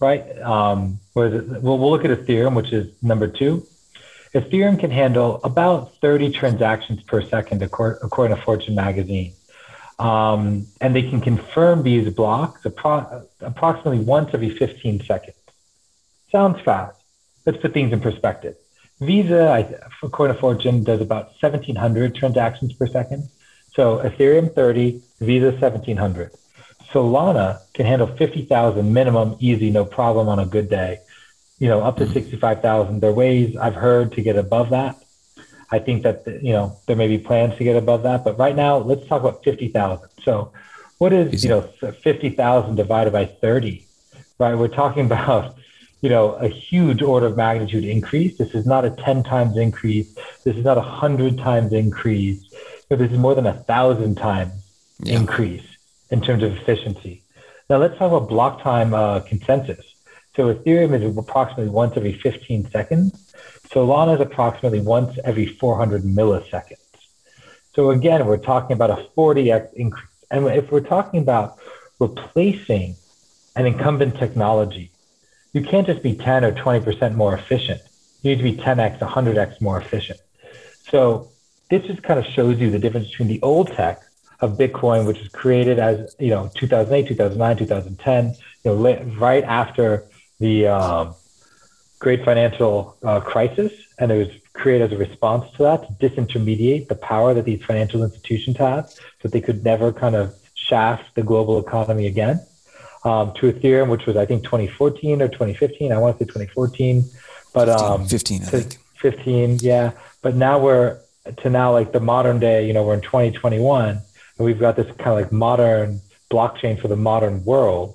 right? Um, we'll, we'll look at Ethereum, which is number two. Ethereum can handle about 30 transactions per second, according to Fortune magazine. Um, and they can confirm these blocks appro- approximately once every 15 seconds. Sounds fast. Let's put things in perspective. Visa, I, according to Fortune, does about 1,700 transactions per second. So Ethereum 30, Visa 1,700. Solana can handle 50,000 minimum, easy, no problem on a good day. You know, up to mm-hmm. 65,000. There are ways I've heard to get above that. I think that, you know, there may be plans to get above that. But right now, let's talk about 50,000. So what is, easy. you know, 50,000 divided by 30, right? We're talking about, you know, a huge order of magnitude increase. This is not a 10 times increase. This is not a 100 times increase. This is more than a thousand times yeah. increase in terms of efficiency. Now let's talk about block time uh, consensus. So Ethereum is approximately once every 15 seconds. Solana is approximately once every 400 milliseconds. So again, we're talking about a 40x increase. And if we're talking about replacing an incumbent technology, you can't just be 10 or 20% more efficient. You need to be 10x, 100x more efficient. So this just kind of shows you the difference between the old tech of Bitcoin, which was created as you know 2008, 2009, 2010, you know, right after the um, great financial uh, crisis, and it was created as a response to that to disintermediate the power that these financial institutions have, so they could never kind of shaft the global economy again um, to Ethereum, which was I think 2014 or 2015. I want to say 2014, but 15, um, 15 I think. 15, yeah. But now we're to now like the modern day. You know, we're in 2021, and we've got this kind of like modern blockchain for the modern world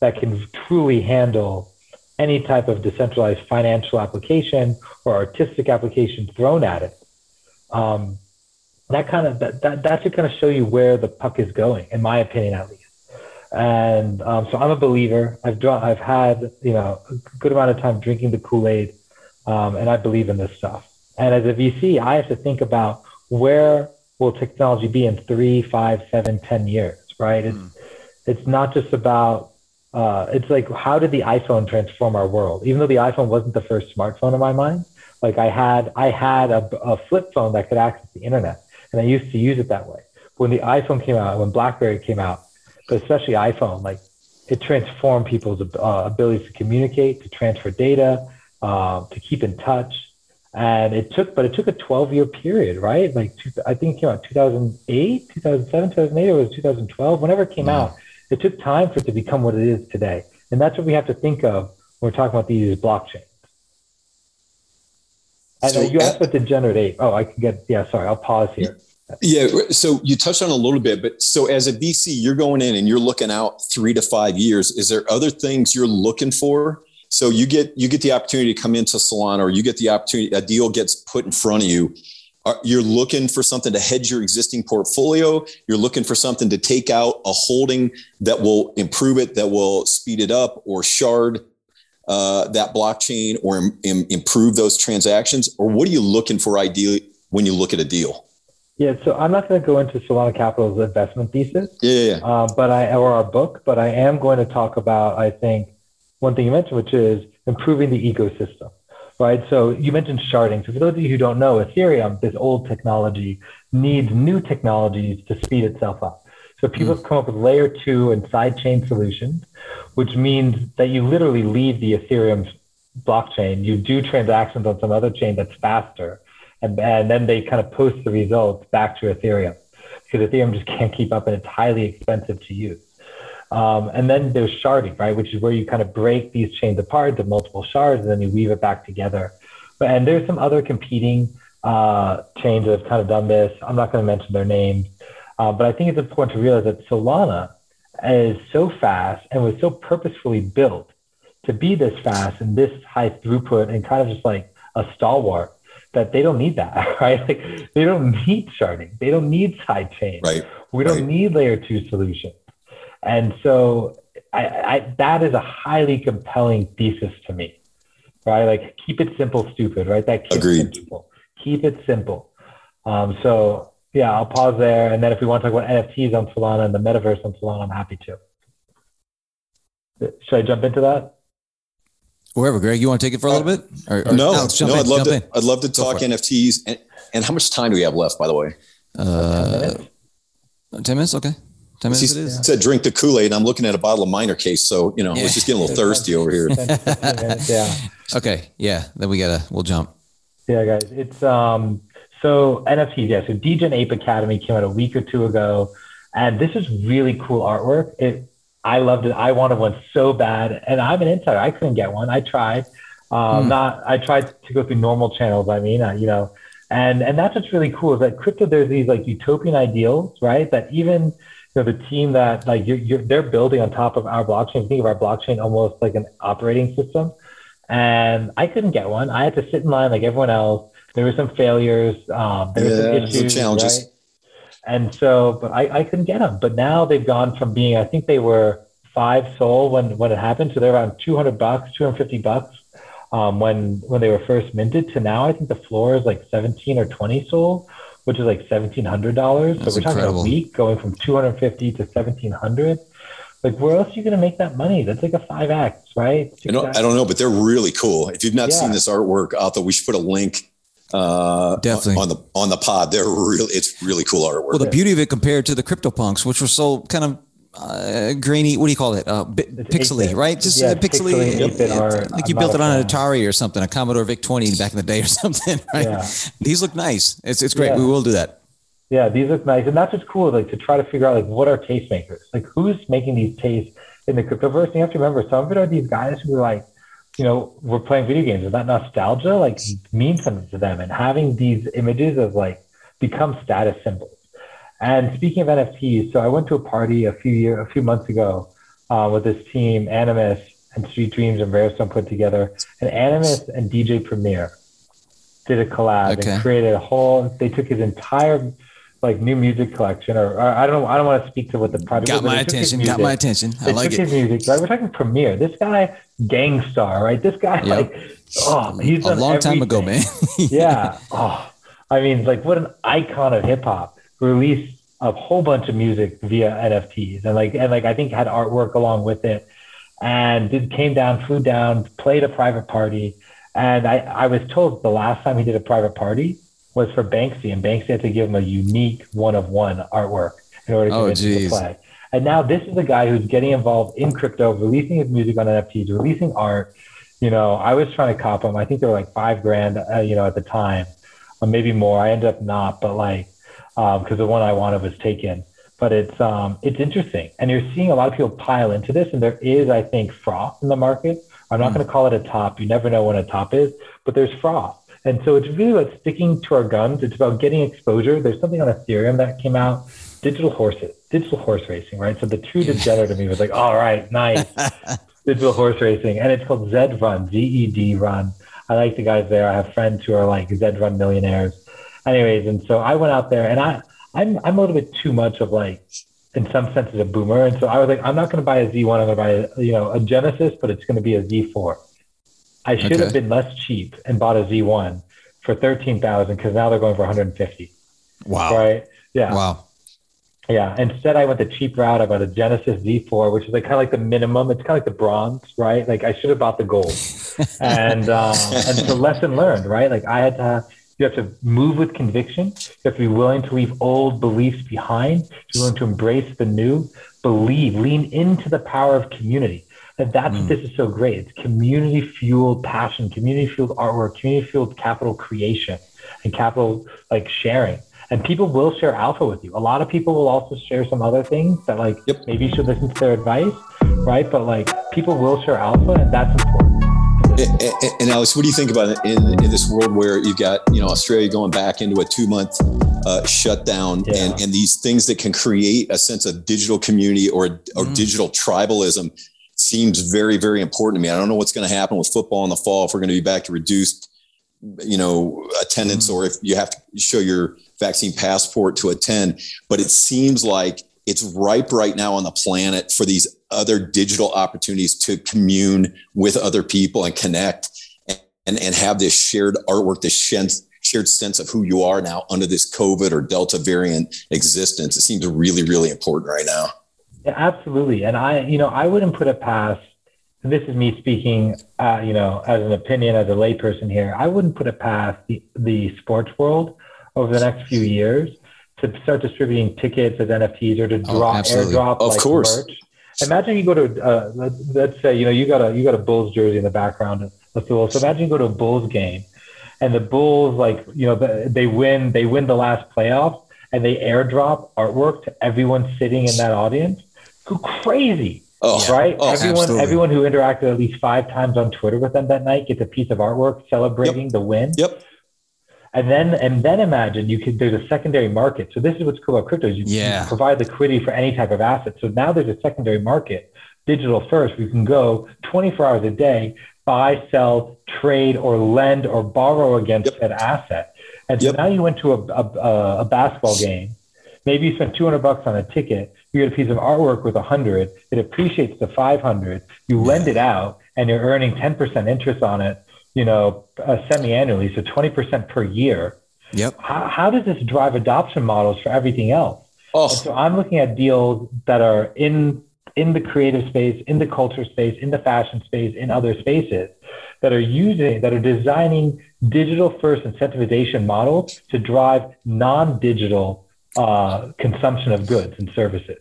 that can truly handle any type of decentralized financial application or artistic application thrown at it. Um, that kind of that, that that should kind of show you where the puck is going, in my opinion, at least. And um, so I'm a believer. I've drawn, I've had you know a good amount of time drinking the Kool Aid, um, and I believe in this stuff. And as a VC, I have to think about where will technology be in three, five, seven, ten years, right? It's mm. it's not just about uh, it's like how did the iPhone transform our world? Even though the iPhone wasn't the first smartphone in my mind, like I had I had a, a flip phone that could access the internet, and I used to use it that way. When the iPhone came out, when BlackBerry came out, but especially iPhone, like it transformed people's uh, abilities to communicate, to transfer data, uh, to keep in touch. And it took, but it took a 12 year period, right? Like, two, I think it came out 2008, 2007, 2008, or was 2012, whenever it came mm-hmm. out. It took time for it to become what it is today. And that's what we have to think of when we're talking about these blockchains. And so, you asked what degenerate ape. Oh, I can get, yeah, sorry, I'll pause here. Yeah. So you touched on a little bit, but so as a VC, you're going in and you're looking out three to five years. Is there other things you're looking for? So you get you get the opportunity to come into Solana, or you get the opportunity a deal gets put in front of you. You're looking for something to hedge your existing portfolio. You're looking for something to take out a holding that will improve it, that will speed it up, or shard uh, that blockchain, or Im- Im- improve those transactions. Or what are you looking for ideally when you look at a deal? Yeah, so I'm not going to go into Solana Capital's investment thesis, yeah, yeah. Uh, but I or our book, but I am going to talk about I think one thing you mentioned, which is improving the ecosystem, right? So you mentioned sharding. So for those of you who don't know, Ethereum, this old technology, needs new technologies to speed itself up. So people mm. come up with layer two and sidechain solutions, which means that you literally leave the Ethereum blockchain. You do transactions on some other chain that's faster and, and then they kind of post the results back to Ethereum because Ethereum just can't keep up and it's highly expensive to use. Um, and then there's sharding, right, which is where you kind of break these chains apart to multiple shards and then you weave it back together. But, and there's some other competing uh, chains that have kind of done this. I'm not going to mention their names, uh, but I think it's important to realize that Solana is so fast and was so purposefully built to be this fast and this high throughput and kind of just like a stalwart that they don't need that, right? Like they don't need sharding. They don't need side chain. Right. We don't right. need layer two solutions. And so I, I, that is a highly compelling thesis to me, right? Like keep it simple, stupid, right? That keeps Agreed. Simple. Keep it simple. Um, so yeah, I'll pause there. And then if we want to talk about NFTs on Solana and the metaverse on Solana, I'm happy to. Should I jump into that? wherever. Greg, you want to take it for a little bit? Or, or no, Alex, no, in, I'd love to. In. I'd love to talk NFTs. And, and how much time do we have left, by the way? Uh, 10 minutes. Okay. 10 minutes he said drink the Kool-Aid. I'm looking at a bottle of minor case. So, you know, yeah. let's just get a little thirsty over here. yeah. Okay. Yeah. Then we gotta, we'll jump. Yeah, guys. It's, um, so NFTs. Yeah. So Degen Ape Academy came out a week or two ago and this is really cool artwork. It, I loved it. I wanted one so bad, and I'm an insider. I couldn't get one. I tried. Um, mm. Not. I tried to go through normal channels. I mean, uh, you know, and and that's what's really cool is that crypto. There's these like utopian ideals, right? That even you know the team that like you're, you're they're building on top of our blockchain. Think of our blockchain almost like an operating system. And I couldn't get one. I had to sit in line like everyone else. There were some failures. Um, there yeah, were some issues, some challenges. Right? And so, but I, I couldn't get them. But now they've gone from being, I think they were five SOL when, when it happened. So they're around 200 bucks, 250 bucks um, when, when they were first minted to now, I think the floor is like 17 or 20 SOL, which is like $1,700. So we're talking a week going from 250 to 1700 like where else are you going to make that money that's like a 5x right I don't, I don't know but they're really cool if you've not yeah. seen this artwork out there we should put a link uh, definitely on the on the pod. They're really it's really cool artwork. Well, the beauty of it compared to the CryptoPunks, which were so kind of uh, grainy. What do you call it? Uh, bi- pixely, right? Just yeah, uh, pixely. pixely like you built it on an Atari or something, a Commodore VIC 20 back in the day or something, right? Yeah. These look nice. It's it's great. Yeah. We will do that. Yeah, these look nice, and that's what's cool. Like to try to figure out like what are tastemakers, like who's making these tastes in the cryptoverse. And you have to remember, some of it are these guys who are like, you know, we're playing video games, and that nostalgia like means something to them, and having these images of like become status symbols. And speaking of NFTs, so I went to a party a few year, a few months ago uh, with this team, Animus and Street Dreams and Rarestone put together, and Animus and DJ Premier did a collab Okay. and created a whole. They took his entire like new music collection, or, or I don't know, I don't want to speak to what the project. Got was, my they took his attention. Got my attention. I they like took it. his music, right? We're talking Premier. This guy, Gang Starr, right? This guy, Yep. like, oh, he's A long time ago, man. yeah. Oh, I mean, like, what an icon of hip hop. Released a whole bunch of music via NFTs, and like, and like, I think had artwork along with it, and did came down, flew down, played a private party, and I, I was told the last time he did a private party was for Banksy, and Banksy had to give him a unique one of one artwork in order to Oh, convince him to play. And now this is a guy who's getting involved in crypto, releasing his music on NFTs, releasing art. You know, I was trying to cop them. I think they were like five grand, uh, you know, at the time, or maybe more. I ended up not, but like, because the one I wanted was taken. But it's um, it's interesting, and you're seeing a lot of people pile into this, and there is, I think, froth in the market. I'm not Mm. going to call it a top. You never know when a top is, but there's froth. And so it's really about sticking to our guns. It's about getting exposure. There's something on Ethereum that came out, digital horses, digital horse racing, right? So the true degenerate of me was like, all right, nice, digital horse racing. And it's called Zed Run, Z-E-D Run. I like the guys there. I have friends who are like Zed Run millionaires. Anyways, and so I went out there and I, I'm, I'm a little bit too much of like, in some senses, a boomer. And so I was like, I'm not going to buy a Z1. I'm going to buy, a, you know, a Genesis, but it's going to be a Z4. I should Okay. have been less cheap and bought a Z1 for 13,000 because now they're going for 150. Wow. Right. Yeah. Wow. Yeah. Instead, I went the cheap route. I bought a Genesis Z4, which is like kind of like the minimum. It's kind of like the bronze, right? Like I should have bought the gold. and um, and it's a lesson learned, right? Like I had to. You have to move with conviction. You have to be willing to leave old beliefs behind. Be willing to embrace the new. Believe, lean into the power of community. And that's Mm. this is so great. It's community fueled passion, community fueled artwork, community fueled capital creation, and capital like sharing and people will share alpha with you. A lot of people will also share some other things that like Yep. maybe you should listen to their advice, right? But like people will share alpha, and that's important. And, and- and Alex, what do you think about it in, in this world where you've got you know Australia going back into a two month uh, shutdown Yeah. and, and these things that can create a sense of digital community or or Mm. digital tribalism seems very very important to me. I don't know what's going to happen with football in the fall if we're going to be back to reduced you know attendance Mm. or if you have to show your vaccine passport to attend but it seems like it's ripe right now on the planet for these other digital opportunities to commune with other people and connect and, and, and have this shared artwork, this shared, shared sense of who you are now under this COVID or Delta variant existence. It seems really, really important right now. Yeah, absolutely. And I, you know, I wouldn't put it past. and This is me speaking, uh, you know, as an opinion as a layperson here. I wouldn't put it past the, the sports world over the next few years to start distributing tickets as NFTs or to Oh, drop absolutely. airdrop Of like course. merch. Imagine you go to uh, let's, let's say you know you got a you got a Bulls jersey in the background. Let's do So imagine you go to a Bulls game, and the Bulls like you know the, they win they win the last playoff, and they airdrop artwork to everyone sitting in that audience. Go crazy Oh, right? Oh, everyone, absolutely. everyone who interacted at least five times on Twitter with them that night gets a piece of artwork celebrating the win. Yep. And then, and then imagine you could. There's a secondary market. So this is what's cool about crypto. Is you, you Yeah. provide liquidity for any type of asset. So now there's a secondary market, digital first. We can go 24 hours a day, buy, sell, trade, or lend or borrow against Yep. that asset. And so Yep. now you went to a, a, a basketball game. Maybe you spent 200 bucks on a ticket. You get a piece of artwork with 100. It appreciates to 500. You lend it out, and you're earning 10% interest on it. You know, uh, semi-annually, so 20% per year. Yep. How, how does this drive adoption models for everything else? Oh, And so I'm looking at deals that are in in the creative space, in the culture space, in the fashion space, in other spaces that are using that are designing digital first incentivization models to drive non-digital uh, consumption of goods and services.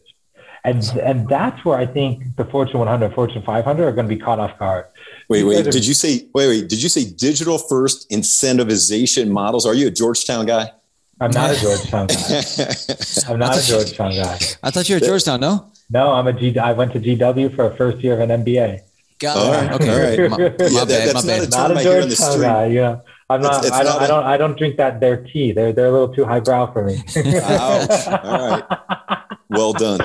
And and that's where I think the Fortune 100, Fortune 500 are going to be caught off guard. Wait, wait. Did you say, wait, wait, did you say digital first incentivization models? Are you a Georgetown guy? I'm not a Georgetown guy. I'm not a Georgetown guy. I thought you were at Georgetown, no? No, I'm a G. I went to GW for a first year of an MBA. Got All it. right, Okay. all right. My, my Yeah, that- bad. that's my not bad. a Not term a I hear in the Georgetown guy. Yeah. I'm not. It's- it's I don't. not I a- don't. I don't drink that their tea. They're they're a little too highbrow for me. Ouch. All right. Well done.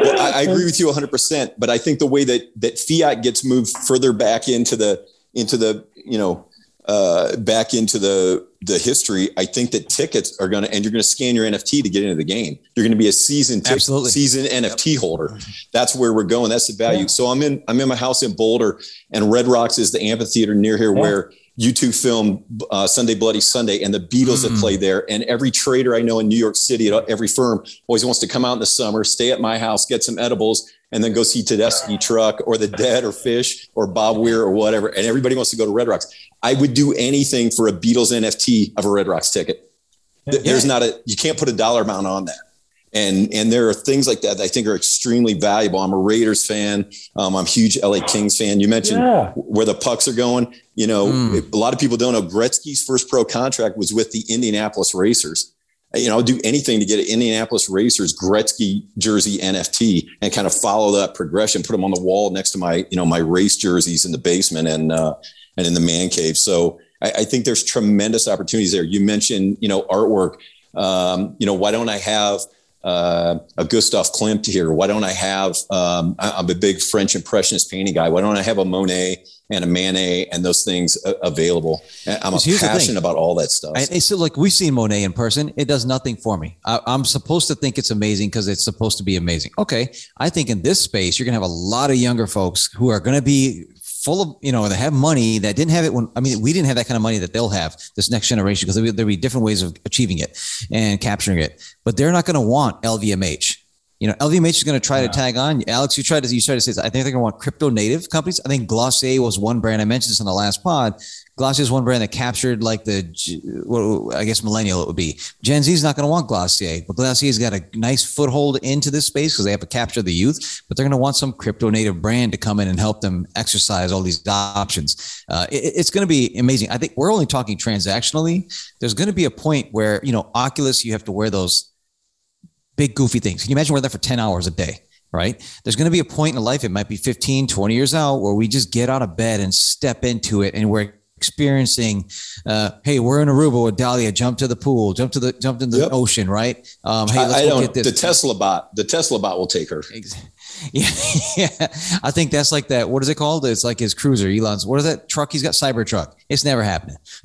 Well, I, I agree with you 100%, but I think the way that that fiat gets moved further back into the into the you know uh, back into the the history, I think that tickets are going to and you're going to scan your NFT to get into the game. You're going to be a season tick, Absolutely. season NFT holder. That's where we're going. That's the value. So I'm in I'm in my house in Boulder, and Red Rocks is the amphitheater near here Yeah. where U2 filmed uh, Sunday Bloody Sunday, and the Beatles Mm. played there. And every trader I know in New York City at every firm always wants to come out in the summer, stay at my house, get some edibles, and then go see Tedeschi Truck or the Dead or Phish or Bob Weir or whatever. And everybody wants to go to Red Rocks. I would do anything for a Beatles NFT of a Red Rocks ticket. Th- There's not a you can't put a dollar amount on that. And and there are things like that, that I think are extremely valuable. I'm a Raiders fan. Um, I'm a huge LA Kings fan. You mentioned yeah. where the pucks are going. You know, Mm. a lot of people don't know Gretzky's first pro contract was with the Indianapolis Racers. You know, I'll do anything to get an Indianapolis Racers Gretzky jersey NFT and kind of follow that progression, put them on the wall next to my, you know, my race jerseys in the basement and, uh, and in the man cave. So I, I think there's tremendous opportunities there. You mentioned, you know, artwork. Um, you know, why don't I have uh, a Gustav Klimt here? Why don't I have? Um, I, I'm a big French Impressionist painting guy. Why don't I have a Monet and a Manet and those things uh, available? I'm Because here's the thing. passionate about all that stuff. And it's like we've seen Monet in person. It does nothing for me. I, I'm supposed to think it's amazing because it's supposed to be amazing. Okay. I think in this space, you're going to have a lot of younger folks who are going to be full of, you know, they have money that didn't have it when, I mean, we didn't have that kind of money that they'll have this next generation because there'll be, there'll be different ways of achieving it and capturing it, but they're not going to want LVMH. You know, LVMH is going to try to tag on. Alex, you tried to you tried to say. this. I think they're going to want crypto native companies. I think Glossier was one brand. I mentioned this on the last pod. Glossier is one brand that captured like the, what I guess millennial it would be. Gen Z is not going to want Glossier, but Glossier's got a nice foothold into this space because they have to capture the youth. But they're going to want some crypto native brand to come in and help them exercise all these options. Uh, it- it's going to be amazing. I think we're only talking transactionally. There's going to be a point where you know Oculus, you have to wear those big goofy things. Can you imagine we're there for 10 hours a day? Right. There's going to be a point in life, it might be 15, 20 years out, where we just get out of bed and step into it and we're experiencing, uh, hey, we're in Aruba with Dahlia, jump to the pool, jump to the, jump into the Yep. ocean, right? Um, hey, I, let's I go don't. get this. The Tesla bot. The Tesla bot will take her. Yeah, yeah. I think that's like that. What is it called? It's like his cruiser, Elon's. What is that truck? He's got Cybertruck. It's never happening.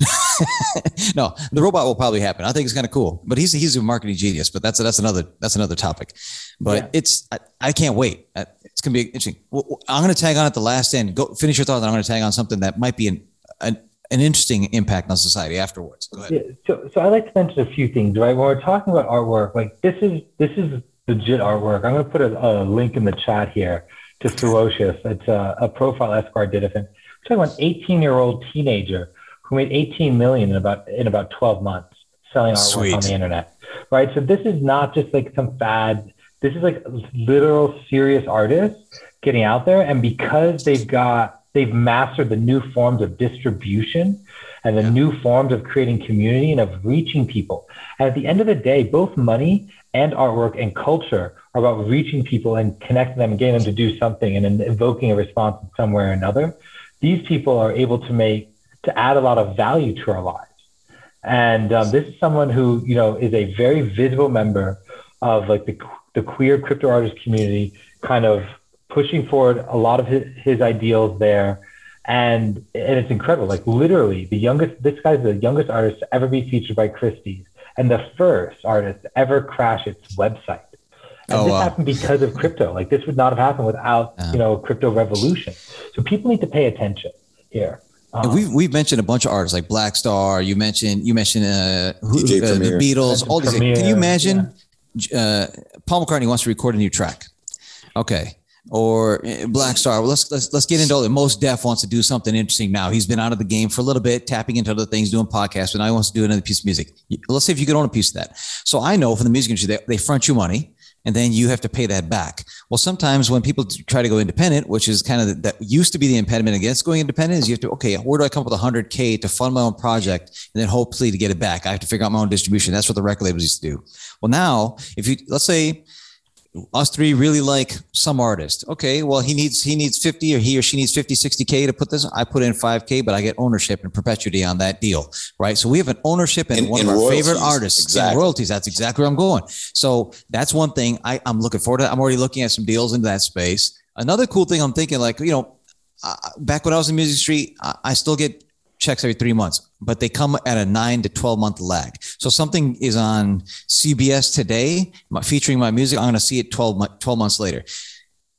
no, the robot will probably happen. I think it's kind of cool. But he's he's a marketing genius. But that's that's another that's another topic. But Yeah. it's I, I can't wait. It's gonna be interesting. I'm gonna tag on at the last end. Go finish your thought. And I'm gonna tag on something that might be an an, an interesting impact on society afterwards. Go ahead. Yeah, so, so I like to mention a few things, right? When we're talking about artwork, like this is this is legit artwork. I'm going to put a, a link in the chat here to Fewocious. It's a, a profile Esquire did of him. We're talking about an 18 year old teenager who made 18 million in about in about 12 months selling artwork Sweet. on the internet, right? So this is not just like some fad. This is like literal serious artists getting out there, and because they've got they've mastered the new forms of distribution and the Yeah. new forms of creating community and of reaching people. And at the end of the day, both money and artwork and culture are about reaching people and connecting them and getting them to do something and evoking a response in some way or another. These people are able to make to add a lot of value to our lives. And um, this is someone who you know is a very visible member of like the the queer crypto artist community, kind of pushing forward a lot of his, his ideals there. And and it's incredible. Like literally, the youngest. This guy's the youngest artist to ever be featured by Christie's, and the first artist to ever crash its website. And Oh, this wow. happened because of crypto. Like this would not have happened without Yeah. you know crypto revolution. So people need to pay attention here. And Um, we've we've mentioned a bunch of artists like Black Star. You mentioned you mentioned uh, who, uh, the Beatles. All these. Can you Premier, imagine? Uh, Paul McCartney wants to record a new track. Okay. Or uh, Black Star. Let's let's let's get into it. Mos Def wants to do something interesting now. He's been out of the game for a little bit, tapping into other things, doing podcasts, but now he wants to do another piece of music. Let's say if you could own a piece of that. So I know from the music industry, they, they front you money and then you have to pay that back. Well, sometimes when people try to go independent, which is kind of the, that used to be the impediment against going independent, is you have to okay, where do I come up with 100k to fund my own project, and then hopefully to get it back, I have to figure out my own distribution. That's what the record labels used to do. Well, now if you let's say us three really like some artist. Okay, well he needs he needs 50 or he or she needs 50, 60K to put this. I put in 5K, but I get ownership and perpetuity on that deal. Right. So we have an ownership in, in one in of our royalties. favorite artists exactly. in royalties. That's exactly where I'm going. So that's one thing I, I'm looking forward to. I'm already looking at some deals into that space. Another cool thing I'm thinking, like, you know, uh, back when I was in Music Street, I, I still get checks every three months, but they come at a nine to 12 month lag. So something is on CBS today, featuring my music. I'm going to see it 12, 12 months later.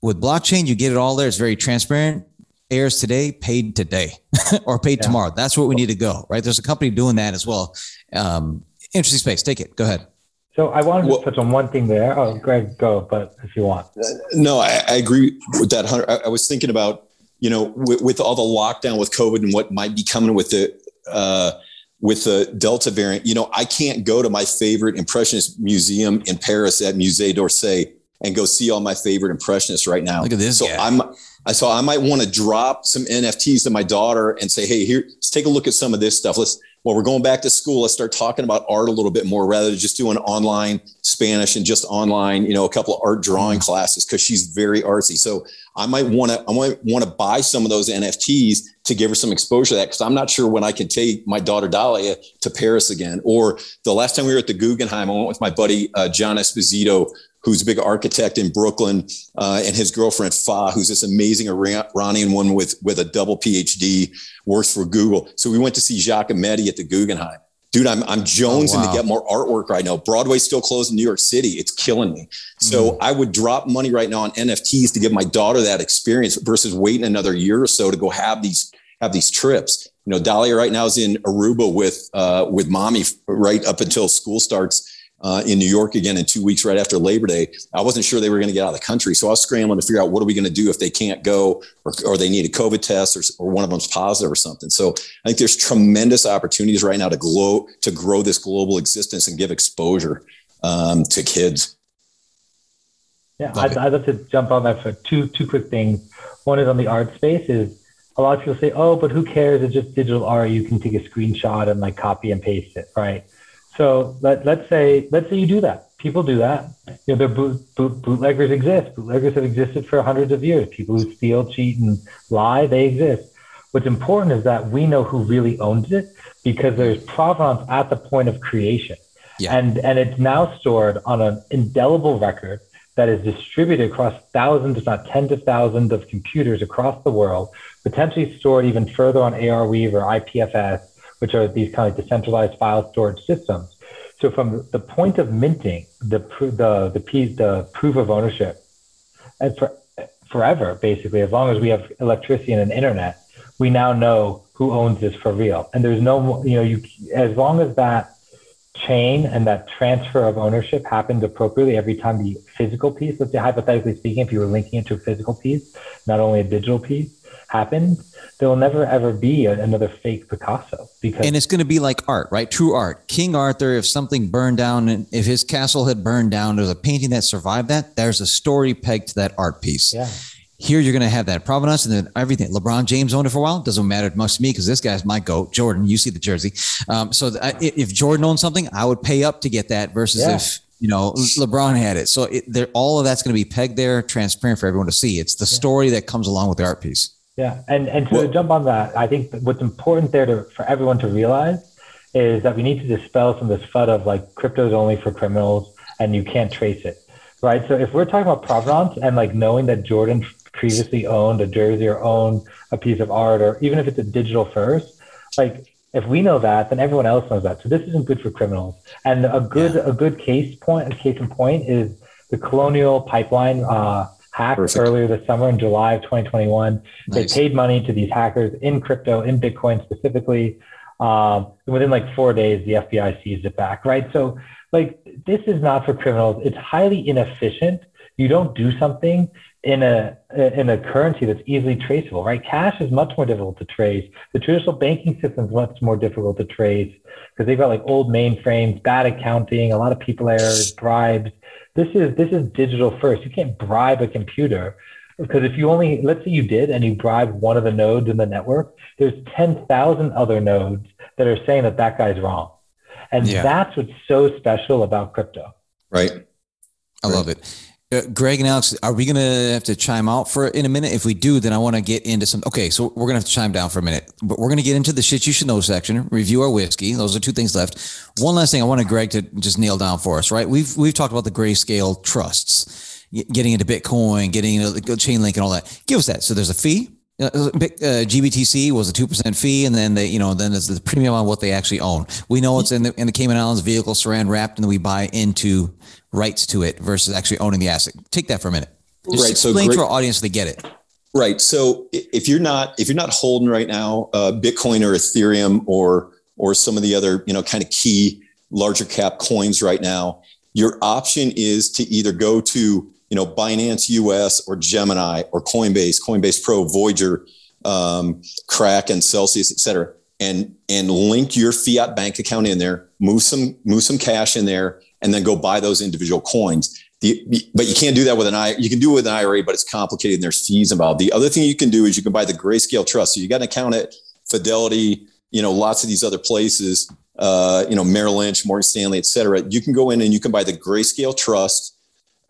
With blockchain, you get it all there. It's very transparent. Airs today, paid today, or paid yeah. tomorrow. That's where we need to go, right? There's a company doing that as well. Um, interesting space. Take it. Go ahead. So I wanted well, to touch on one thing there. Oh, Greg, go, but if you want. No, I, I agree with that. I, I was thinking about you know, with, with, all the lockdown with COVID and what might be coming with the uh, with the Delta variant, you know, I can't go to my favorite impressionist museum in Paris at Musée d'Orsay and go see all my favorite impressionists right now. Look at this. So guy. I'm so I might want to drop some NFTs to my daughter and say, hey, here, let's take a look at some of this stuff. Let's well, we're going back to school. Let's start talking about art a little bit more rather than just doing online Spanish and just online, you know, a couple of art drawing mm-hmm. classes because she's very artsy. So I might want to, I might want to buy some of those NFTs to give her some exposure to that because I'm not sure when I can take my daughter Dahlia to Paris again. Or the last time we were at the Guggenheim, I went with my buddy uh, John Esposito, who's a big architect in Brooklyn, uh, and his girlfriend Fa, who's this amazing Iranian woman with with a double PhD, works for Google. So we went to see Giacometti at the Guggenheim. Dude, I'm I'm jonesing oh, wow. to get more artwork right now. Broadway's still closed in New York City. It's killing me. So mm. I would drop money right now on NFTs to give my daughter that experience versus waiting another year or so to go have these have these trips. You know, Dahlia right now is in Aruba with uh, with mommy right up until school starts uh, in New York again in two weeks right after Labor Day. I wasn't sure they were going to get out of the country. So I was scrambling to figure out what are we going to do if they can't go or, or they need a COVID test or, or one of them's positive or something. So I think there's tremendous opportunities right now to grow, to grow this global existence and give exposure um, to kids. Yeah, I'd, I'd love to jump on that for two, two quick things. One is on the art space is a lot of people say, oh, but who cares? It's just digital art. You can take a screenshot and like copy and paste it, right? So let, let's say let's say you do that. People do that. You know, boot, boot, bootleggers exist. Bootleggers have existed for hundreds of years. People who steal, cheat, and lie, they exist. What's important is that we know who really owns it because there's provenance at the point of creation. Yeah. And and it's now stored on an indelible record that is distributed across thousands, if not tens of thousands of computers across the world, potentially stored even further on Arweave or IPFS which are these kind of decentralized file storage systems. So from the point of minting, the the the, the proof of ownership, and for forever basically, as long as we have electricity and an internet, we now know who owns this for real. And there's no, you know, you as long as that chain and that transfer of ownership happens appropriately every time the physical piece, let's say hypothetically speaking, if you were linking it to a physical piece, not only a digital piece, happens, there will never ever be a, another fake Picasso because and it's going to be like art, right? True art. King Arthur, if something burned down and if his castle had burned down, there's a painting that survived that. There's a story pegged to that art piece. Yeah. Here you're going to have that provenance and then everything. LeBron James owned it for a while. Doesn't matter much to me because this guy's my goat. Jordan, you see the jersey. Um, so if Jordan owns something, I would pay up to get that versus yeah. if you know LeBron had it. So it, all of that's going to be pegged there, transparent for everyone to see. It's the yeah. story that comes along with the art piece. Yeah, and and to well, jump on that, I think what's important there to for everyone to realize is that we need to dispel some of this FUD of like crypto is only for criminals and you can't trace it, right? So if we're talking about provenance and like knowing that Jordan previously owned a jersey or owned a piece of art, or even if it's a digital first, like if we know that, then everyone else knows that. So this isn't good for criminals. And a good yeah. a good case point, a case in point is the Colonial Pipeline. Uh, hacked Perfect. earlier this summer in July of 2021. Nice. They paid money to these hackers in crypto, in Bitcoin specifically. Um, within like four days, the FBI seized it back, right? So, like, this is not for criminals. It's highly inefficient. You don't do something in a in a currency that's easily traceable, right? Cash is much more difficult to trace. The traditional banking system is much more difficult to trace because they've got like old mainframes, bad accounting, a lot of people errors, bribes this is this is digital first. You can't bribe a computer because if you only let's say you did and you bribe one of the nodes in the network, there's ten thousand other nodes that are saying that that guy's wrong, and yeah. that's what's so special about crypto. Right. I right. love it. Uh, Greg and Alex, are we going to have to chime out for in a minute? If we do, then I want to get into some. Okay, so we're going to have to chime down for a minute, but we're going to get into the shit you should know section, review our whiskey. Those are two things left. One last thing I wanted Greg to just nail down for us, right? We've we've talked about the grayscale trusts, getting into Bitcoin, getting into the Chainlink and all that. Give us that. So there's a fee. Uh, GBTC was a two percent fee, and then they, you know, then there's the premium on what they actually own. We know it's in the in the Cayman Islands vehicle saran wrapped, and then we buy into rights to it versus actually owning the asset. Take that for a minute. Just right. Explain so great, to our audience so they get it. Right. So if you're not if you're not holding right now uh, Bitcoin or Ethereum or or some of the other you know kind of key larger cap coins right now, your option is to either go to you know Binance US or Gemini or Coinbase, Coinbase Pro, Voyager, um, Kraken, Celsius, et cetera, and and link your fiat bank account in there, move some move some cash in there, and then go buy those individual coins. The, but you can't do that with an I. You can do it with an IRA, but it's complicated and there's fees involved. The other thing you can do is you can buy the Grayscale Trust. So you got an account at Fidelity, you know, lots of these other places, uh, you know, Merrill Lynch, Morgan Stanley, et cetera. You can go in and you can buy the Grayscale Trust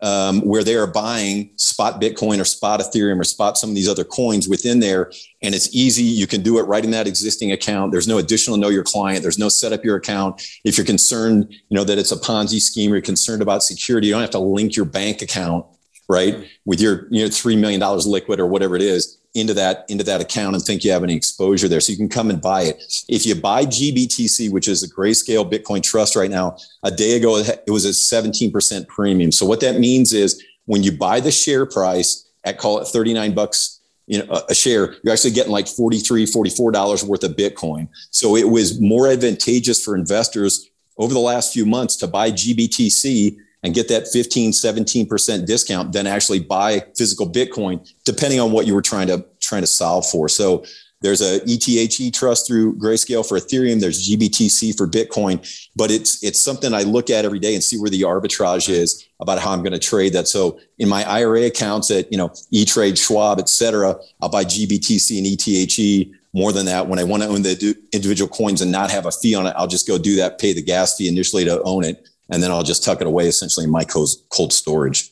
um, where they are buying spot Bitcoin or spot Ethereum or spot some of these other coins within there. And it's easy. You can do it right in that existing account. There's no additional know your client. There's no set up your account. If you're concerned, you know, that it's a Ponzi scheme or you're concerned about security, you don't have to link your bank account, right? With your, you know, $3 million liquid or whatever it is into that into that account and think you have any exposure there. So you can come and buy it. If you buy GBTC, which is a Grayscale Bitcoin trust right now, a day ago it was a 17% premium. So what that means is when you buy the share price at call it 39 bucks you know, a share, you're actually getting like 43, 44 dollars worth of Bitcoin. So it was more advantageous for investors over the last few months to buy GBTC and get that 15, 17% discount than actually buy physical Bitcoin, depending on what you were trying to trying to solve for. So there's a ETHE trust through Grayscale for Ethereum. There's GBTC for Bitcoin, but it's it's something I look at every day and see where the arbitrage is about how I'm going to trade that. So in my IRA accounts at you know E Trade, Schwab, et cetera, I'll buy GBTC and ETHE. More than that, when I want to own the individual coins and not have a fee on it, I'll just go do that, pay the gas fee initially to own it and then I'll just tuck it away essentially in my cold storage.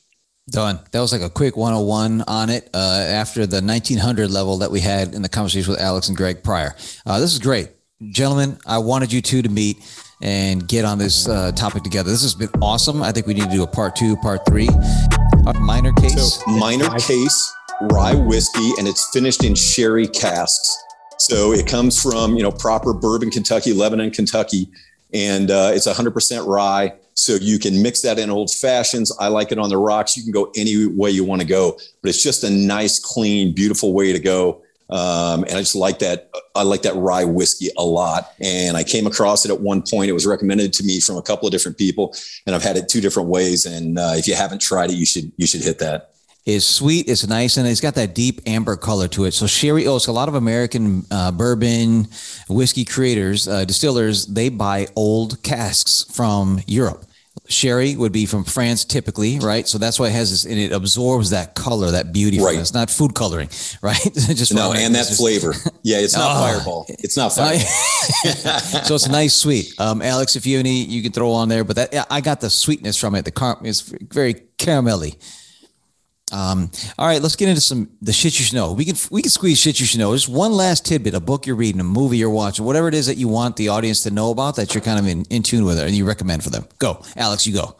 Done. That was like a quick 101 on it uh, after the 1900 level that we had in the conversation with Alex and Greg prior. Uh, this is great. Gentlemen, I wanted you two to meet and get on this uh, topic together. This has been awesome. I think we need to do a part two, part three. A Minor Case. So, Minor Case rye whiskey, and it's finished in sherry casks. So it comes from, you know, proper bourbon, Kentucky, Lebanon, Kentucky, and uh, it's 100% rye. So you can mix that in old fashions. I like it on the rocks. You can go any way you want to go, but it's just a nice, clean, beautiful way to go. Um, and I just like that. I like that rye whiskey a lot. And I came across it at one point. It was recommended to me from a couple of different people, and I've had it two different ways. And uh, if you haven't tried it, you should you should hit that is sweet. It's nice, and it's got that deep amber color to it. So sherry oaks, a lot of American uh, bourbon whiskey creators, uh, distillers, they buy old casks from Europe. Sherry would be from France typically, right? So that's why it has this, and it absorbs that color, that beauty. Right. It's not food coloring, right? just no, and that just, flavor. Yeah, it's not oh, Fireball. It's not Fireball. so it's nice, sweet. Um, Alex, if you have any, you can throw on there. But that I got the sweetness from it. The car is very caramelly. Um, all right, let's get into some the shit you should know. We can we can squeeze shit you should know. Just one last tidbit: a book you're reading, a movie you're watching, whatever it is that you want the audience to know about that you're kind of in, in tune with, and you recommend for them. Go, Alex. You go.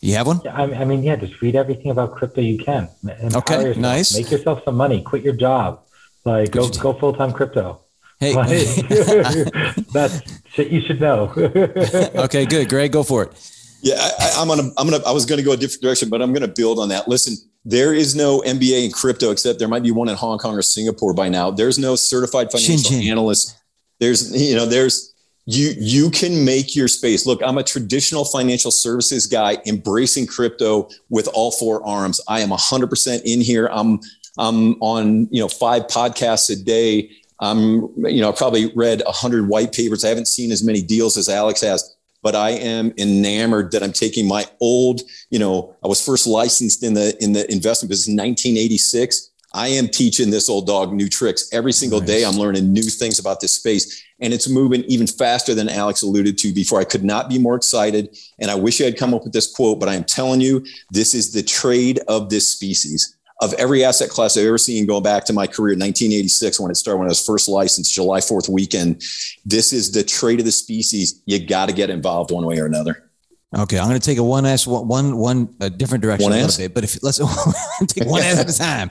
You have one? Yeah, I mean, yeah, just read everything about crypto you can. Empower okay, yourself. nice. Make yourself some money. Quit your job. Like, go go full time crypto. Hey, like, that's shit you should know. okay, good. Greg, go for it. Yeah, I, am gonna. I'm gonna. I was gonna go a different direction, but I'm gonna build on that. Listen, there is no MBA in crypto except there might be one in Hong Kong or Singapore by now. There's no certified financial analyst. There's you know there's you you can make your space. Look, I'm a traditional financial services guy embracing crypto with all four arms. I am 100% in here. I'm I'm on you know five podcasts a day. I'm you know i probably read 100 white papers. I haven't seen as many deals as Alex has but I am enamored that I'm taking my old, you know, I was first licensed in the in the investment business in 1986. I am teaching this old dog new tricks every single nice. day. I'm learning new things about this space and it's moving even faster than Alex alluded to before. I could not be more excited. And I wish I had come up with this quote, but I am telling you, this is the trade of this species of every asset class I've ever seen going back to my career, in 1986, when it started, when I was first licensed, July 4th weekend. This is the trade of the species. You got to get involved one way or another. Okay, I'm going to take a one s one one a different direction one a little bit, but if let's take one s at a time.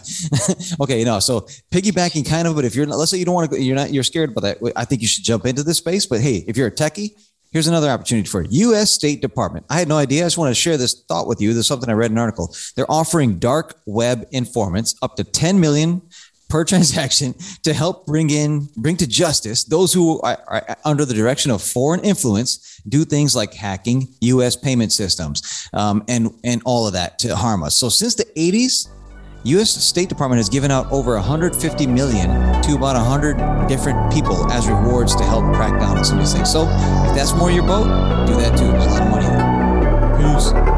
okay, you know, so piggybacking kind of, but if you're not, let's say you don't want to, you're not, you're scared about that. I think you should jump into this space. But hey, if you're a techie, Here's another opportunity for U.S. State Department. I had no idea. I just want to share this thought with you. There's something I read in an article. They're offering dark web informants up to 10 million per transaction to help bring in, bring to justice those who are, are under the direction of foreign influence, do things like hacking U.S. payment systems um, and and all of that to harm us. So since the 80s, U.S. State Department has given out over 150 million to about 100 different people as rewards to help crack down on some of these things. So if that's more your boat, do that too. There's a lot of money there. Peace.